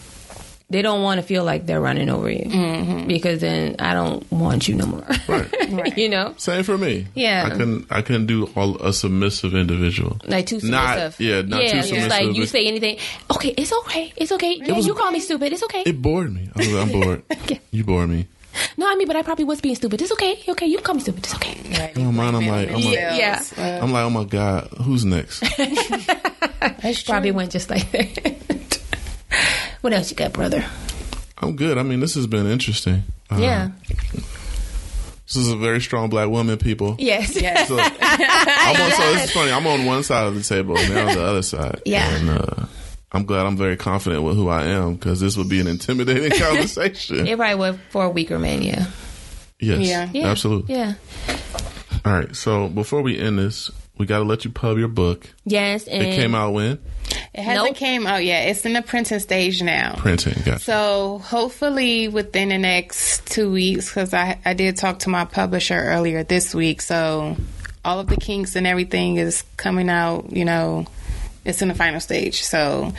[SPEAKER 2] they don't want to feel like they're running over you
[SPEAKER 3] Mm-hmm.
[SPEAKER 2] because then I don't want you no more.
[SPEAKER 1] Right. [LAUGHS]
[SPEAKER 2] you know,
[SPEAKER 1] Same for me.
[SPEAKER 2] Yeah.
[SPEAKER 1] I couldn't. I couldn't do all, a submissive individual.
[SPEAKER 2] like too
[SPEAKER 1] Not-
[SPEAKER 2] submissive.
[SPEAKER 1] yeah, not too
[SPEAKER 2] It's
[SPEAKER 1] submissive,
[SPEAKER 2] like you say anything. Okay, it's okay. It's okay. Yeah,
[SPEAKER 1] was-
[SPEAKER 2] you call me stupid. It's okay.
[SPEAKER 1] It bored me. I was like, I'm bored. [LAUGHS] You bore me.
[SPEAKER 2] no, I mean, but I probably was being stupid. It's okay. Okay, you can call me stupid. It's okay.
[SPEAKER 1] In my mind, I'm like, I'm like,
[SPEAKER 2] Yeah.
[SPEAKER 1] I'm like, oh my god, who's next? [LAUGHS]
[SPEAKER 3] That's
[SPEAKER 2] Probably went just like that. What else you got, brother?
[SPEAKER 1] I'm good. I mean, this has been interesting. Uh,
[SPEAKER 2] yeah.
[SPEAKER 1] This is a very strong black woman, people.
[SPEAKER 2] Yes.
[SPEAKER 1] So, [LAUGHS] I'm on, so this is [LAUGHS] funny. I'm on one side of the table and they're on the other side.
[SPEAKER 2] Yeah.
[SPEAKER 1] And uh, I'm glad I'm very confident with who I am because this would be an intimidating [LAUGHS] conversation.
[SPEAKER 2] It probably was for a weaker man. Yeah.
[SPEAKER 1] yes.
[SPEAKER 3] Yeah.
[SPEAKER 2] Yeah.
[SPEAKER 1] Absolutely.
[SPEAKER 2] Yeah.
[SPEAKER 1] All right. So before we end this, we got to let you pub your book.
[SPEAKER 2] Yes. And
[SPEAKER 1] It came out when?
[SPEAKER 3] It hasn't
[SPEAKER 2] Nope.
[SPEAKER 3] came out yet. It's in the printing stage now.
[SPEAKER 1] Printing. Got
[SPEAKER 3] So hopefully within the next two weeks, because I I did talk to my publisher earlier this week. So all of the kinks and everything is coming out, you know, it's in the final stage. So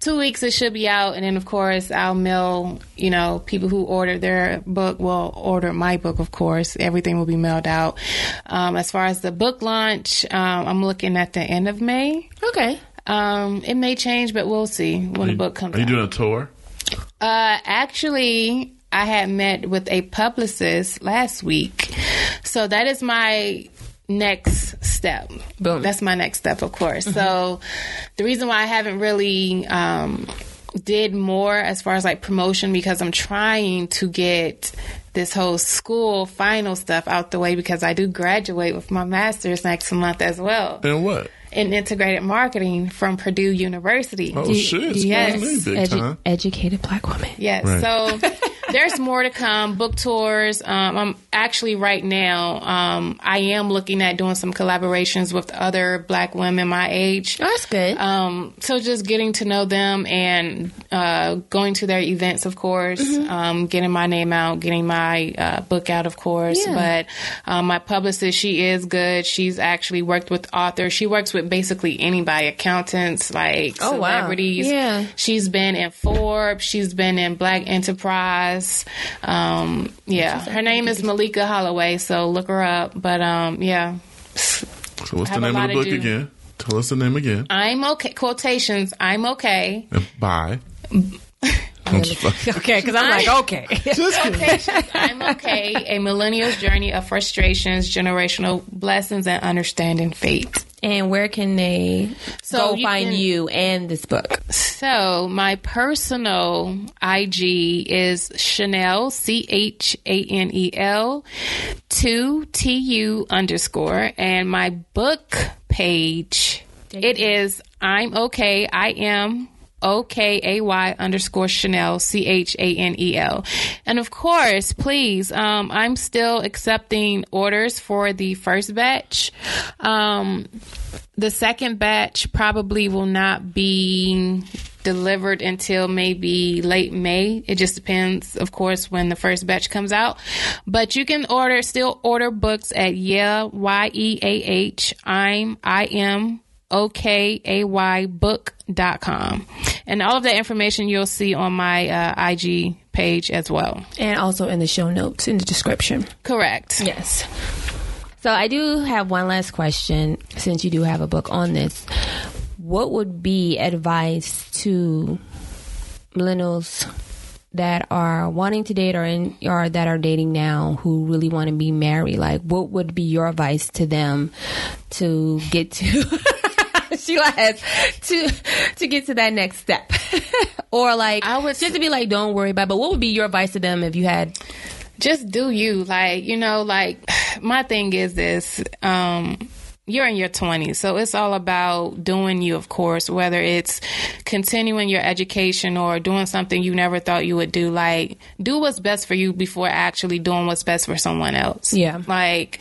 [SPEAKER 3] two weeks it should be out, and then of course I'll mail. You know, people who order their book will order my book. Of course, everything will be mailed out. Um, as far as the book launch, um, I'm looking at the end of May.
[SPEAKER 2] Okay.
[SPEAKER 3] Um, it may change, but we'll see when the book comes.
[SPEAKER 1] Are you
[SPEAKER 3] out.
[SPEAKER 1] doing a tour?
[SPEAKER 3] Uh, actually, I had met with a publicist last week, so that is my next step.
[SPEAKER 2] Boom.
[SPEAKER 3] That's my next step, of course. So, the reason why I haven't really um, did more as far as like promotion because I'm trying to get this whole school final stuff out the way because I do graduate with my master's next month as well
[SPEAKER 1] And what?
[SPEAKER 3] in integrated marketing from Purdue University.
[SPEAKER 1] Oh
[SPEAKER 2] Do-
[SPEAKER 1] shit!
[SPEAKER 2] you
[SPEAKER 3] Yes.
[SPEAKER 1] Yes.
[SPEAKER 2] Edu- educated black woman.
[SPEAKER 3] Yes.
[SPEAKER 1] Right.
[SPEAKER 3] So there's more to come. Book tours. Um, I'm actually right now. Um, I am looking at doing some collaborations with other Black women my age.
[SPEAKER 2] Oh, that's good.
[SPEAKER 3] Um, so just getting to know them and uh, going to their events, of course,
[SPEAKER 2] Mm-hmm.
[SPEAKER 3] um, getting my name out, getting my uh, book out, of course.
[SPEAKER 2] Yeah.
[SPEAKER 3] But um, my publicist, she is good. She's actually worked with authors. She works with basically anybody, accountants, like
[SPEAKER 2] Oh, wow.
[SPEAKER 3] celebrities.
[SPEAKER 2] Yeah.
[SPEAKER 3] She's been in Forbes. She's been in Black Enterprise. Um, yeah, her name is Malika Holloway. So look her up. But um, yeah,
[SPEAKER 1] So what's the name of the book again? Tell us the name again.
[SPEAKER 3] I'm okay. Quotations. I'm okay.
[SPEAKER 1] Bye. [LAUGHS] I'm just fucking-
[SPEAKER 2] okay, because I'm like, okay.
[SPEAKER 3] Quotations. [LAUGHS] I'm okay. A millennial's journey of frustrations, generational blessings, and understanding fate.
[SPEAKER 2] and where can they
[SPEAKER 3] So
[SPEAKER 2] go
[SPEAKER 3] you
[SPEAKER 2] find
[SPEAKER 3] can-
[SPEAKER 2] you and this book?
[SPEAKER 3] So my personal IG is Chanel C H A N E L two T U underscore, and my book page it is I'm okay. I am. O K A Y underscore Chanel C H A N E L. And of course, please, um, I'm still accepting orders for the first batch. Um, the second batch probably will not be delivered until maybe late May. It just depends, of course, when the first batch comes out. But you can order, still order books at yeah, Y E A H, I'm, I am, O-K-A-Y com, And all of that information you'll see on my uh, IG page as well.
[SPEAKER 2] And also in the show notes in the description.
[SPEAKER 3] Correct.
[SPEAKER 2] Yes. So I do have one last question since you do have a book on this. What would be advice to millennials that are wanting to date or in or that are dating now who really want to be married? Like what would be your advice to them to get to [LAUGHS] [LAUGHS] Sheila has to to get to that next step. [LAUGHS] or like
[SPEAKER 3] I would
[SPEAKER 2] just to be like don't worry about it. but what would be your advice to them if you had
[SPEAKER 3] just do you like you know like [SIGHS] my thing is this um you're in your 20s so it's all about doing you of course whether it's continuing your education or doing something you never thought you would do like do what's best for you before actually doing what's best for someone else
[SPEAKER 2] Yeah.
[SPEAKER 3] like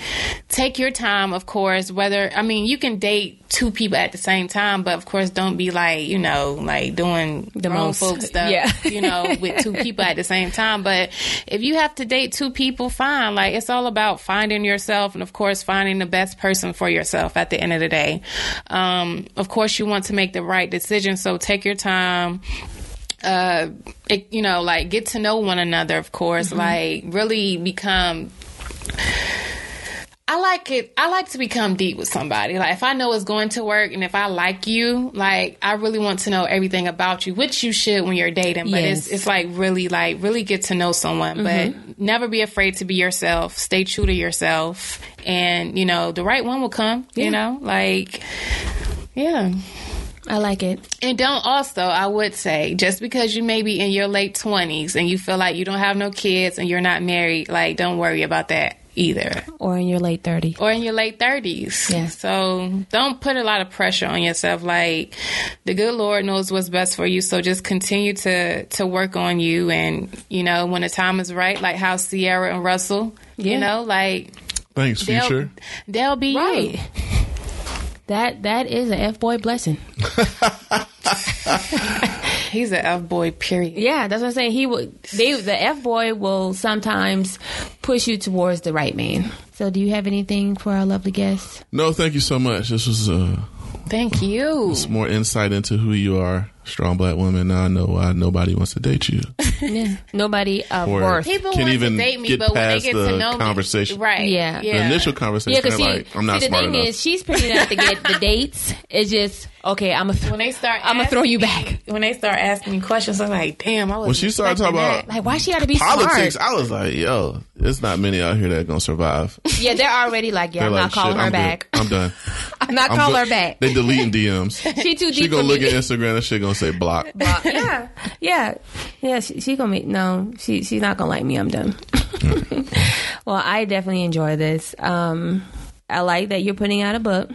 [SPEAKER 3] take your time of course whether i mean you can date two people at the same time but of course don't be like you know like doing
[SPEAKER 2] The most-
[SPEAKER 3] folk stuff
[SPEAKER 2] yeah.
[SPEAKER 3] you know [LAUGHS] with two people at the same time but if you have to date two people fine like it's all about finding yourself and of course finding the best person for yourself at the end of the day um, of course you want to make the right decision so take your time uh, it, you know, like get to know one another, of course, like really become. I like it. I like to become deep with somebody. Like if I know it's going to work, and if I like you, like I really want to know everything about you, which you should when you're dating. But
[SPEAKER 2] Yes.
[SPEAKER 3] it's it's like really like really get to know someone. But mm-hmm. never be afraid to be yourself. Stay true to yourself, and you know the right one will come. You know, like yeah.
[SPEAKER 2] I like it.
[SPEAKER 3] And don't also, I would say, just because you may be in your late 20s and you feel like you don't have no kids and you're not married, like, don't worry about that either.
[SPEAKER 2] Or in your late 30s.
[SPEAKER 3] Or in your late 30s.
[SPEAKER 2] Yeah.
[SPEAKER 3] So don't put a lot of pressure on yourself. Like, the good Lord knows what's best for you. So just continue to, to work on you. And, you know, when the time is right, like how Ciara and Russell,
[SPEAKER 2] Yeah.
[SPEAKER 3] you know, like,
[SPEAKER 1] Thanks,
[SPEAKER 3] they'll,
[SPEAKER 1] future.
[SPEAKER 3] they'll be
[SPEAKER 2] Right.
[SPEAKER 3] you.
[SPEAKER 2] That that is an F boy blessing. [LAUGHS]
[SPEAKER 3] He's an F boy, period.
[SPEAKER 2] Yeah, that's what I'm saying. He would they the F boy will sometimes push you towards the right man. So do you have anything for our lovely guests?
[SPEAKER 1] No, thank you so much. This was uh,
[SPEAKER 3] Thank you.
[SPEAKER 1] It's more insight into who you are. Strong black woman. Now I know why nobody wants to date you. [LAUGHS]
[SPEAKER 2] Yeah. Nobody of
[SPEAKER 1] Or-
[SPEAKER 2] worth.
[SPEAKER 3] People
[SPEAKER 1] Can't
[SPEAKER 3] want
[SPEAKER 1] even
[SPEAKER 3] to date me,
[SPEAKER 1] get
[SPEAKER 3] but when they
[SPEAKER 1] past
[SPEAKER 3] get
[SPEAKER 1] the
[SPEAKER 3] to know
[SPEAKER 1] conversation.
[SPEAKER 3] me, right?
[SPEAKER 2] Yeah.
[SPEAKER 3] yeah.
[SPEAKER 1] The initial conversation,
[SPEAKER 2] Yeah, because see,
[SPEAKER 1] like, I'm not
[SPEAKER 2] see the
[SPEAKER 1] smart
[SPEAKER 2] thing
[SPEAKER 1] enough.
[SPEAKER 2] is, she's pretty enough to get the dates. It's just okay. I'm a.
[SPEAKER 3] when they start,
[SPEAKER 2] I'ma throw you back.
[SPEAKER 3] When they start asking me questions, I'm like, damn, I was.
[SPEAKER 1] when she started talking about
[SPEAKER 2] like, why she got to be
[SPEAKER 1] politics,
[SPEAKER 2] smart?
[SPEAKER 1] I was like, yo, there's not many out here that are gonna survive. [LAUGHS]
[SPEAKER 2] Yeah, they're already like, yeah,
[SPEAKER 1] They're
[SPEAKER 2] I'm
[SPEAKER 1] like,
[SPEAKER 2] not calling her
[SPEAKER 1] I'm
[SPEAKER 2] back.
[SPEAKER 1] Good. I'm done. [LAUGHS]
[SPEAKER 2] I'm not
[SPEAKER 1] I'm
[SPEAKER 2] calling her back.
[SPEAKER 1] They deleting DMs.
[SPEAKER 2] She too deep
[SPEAKER 1] She gonna look at Instagram and she gonna say block.
[SPEAKER 2] But, [LAUGHS] yeah, yeah, yeah. She, she gonna be no. She she's not gonna like me. I'm done. [LAUGHS] well, I definitely enjoy this. Um, I like that you're putting out a book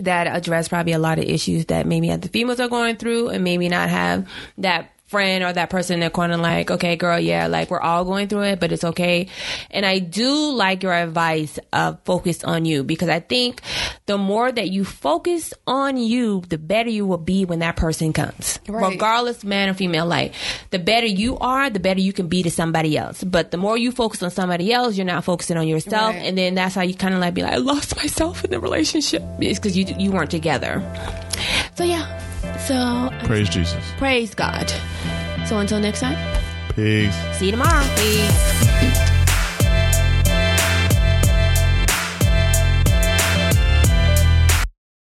[SPEAKER 2] that address probably a lot of issues that maybe other females are going through, and maybe not have that friend or that person in their corner like, okay, girl, yeah, like we're all going through it, but it's okay. And I do like your advice of focus on you because I think the more that you focus on you, the better you will be when that person comes.
[SPEAKER 3] Right.
[SPEAKER 2] Regardless, man or female, like the better you are, the better you can be to somebody else. But the more you focus on somebody else, you're not focusing on yourself.
[SPEAKER 3] Right.
[SPEAKER 2] And then that's how you kind of like be like, I lost myself in the relationship. It's because you, you weren't together. So yeah. So
[SPEAKER 1] Praise Jesus.
[SPEAKER 2] praise God. So until next time,
[SPEAKER 1] Peace.
[SPEAKER 2] see you tomorrow. Peace.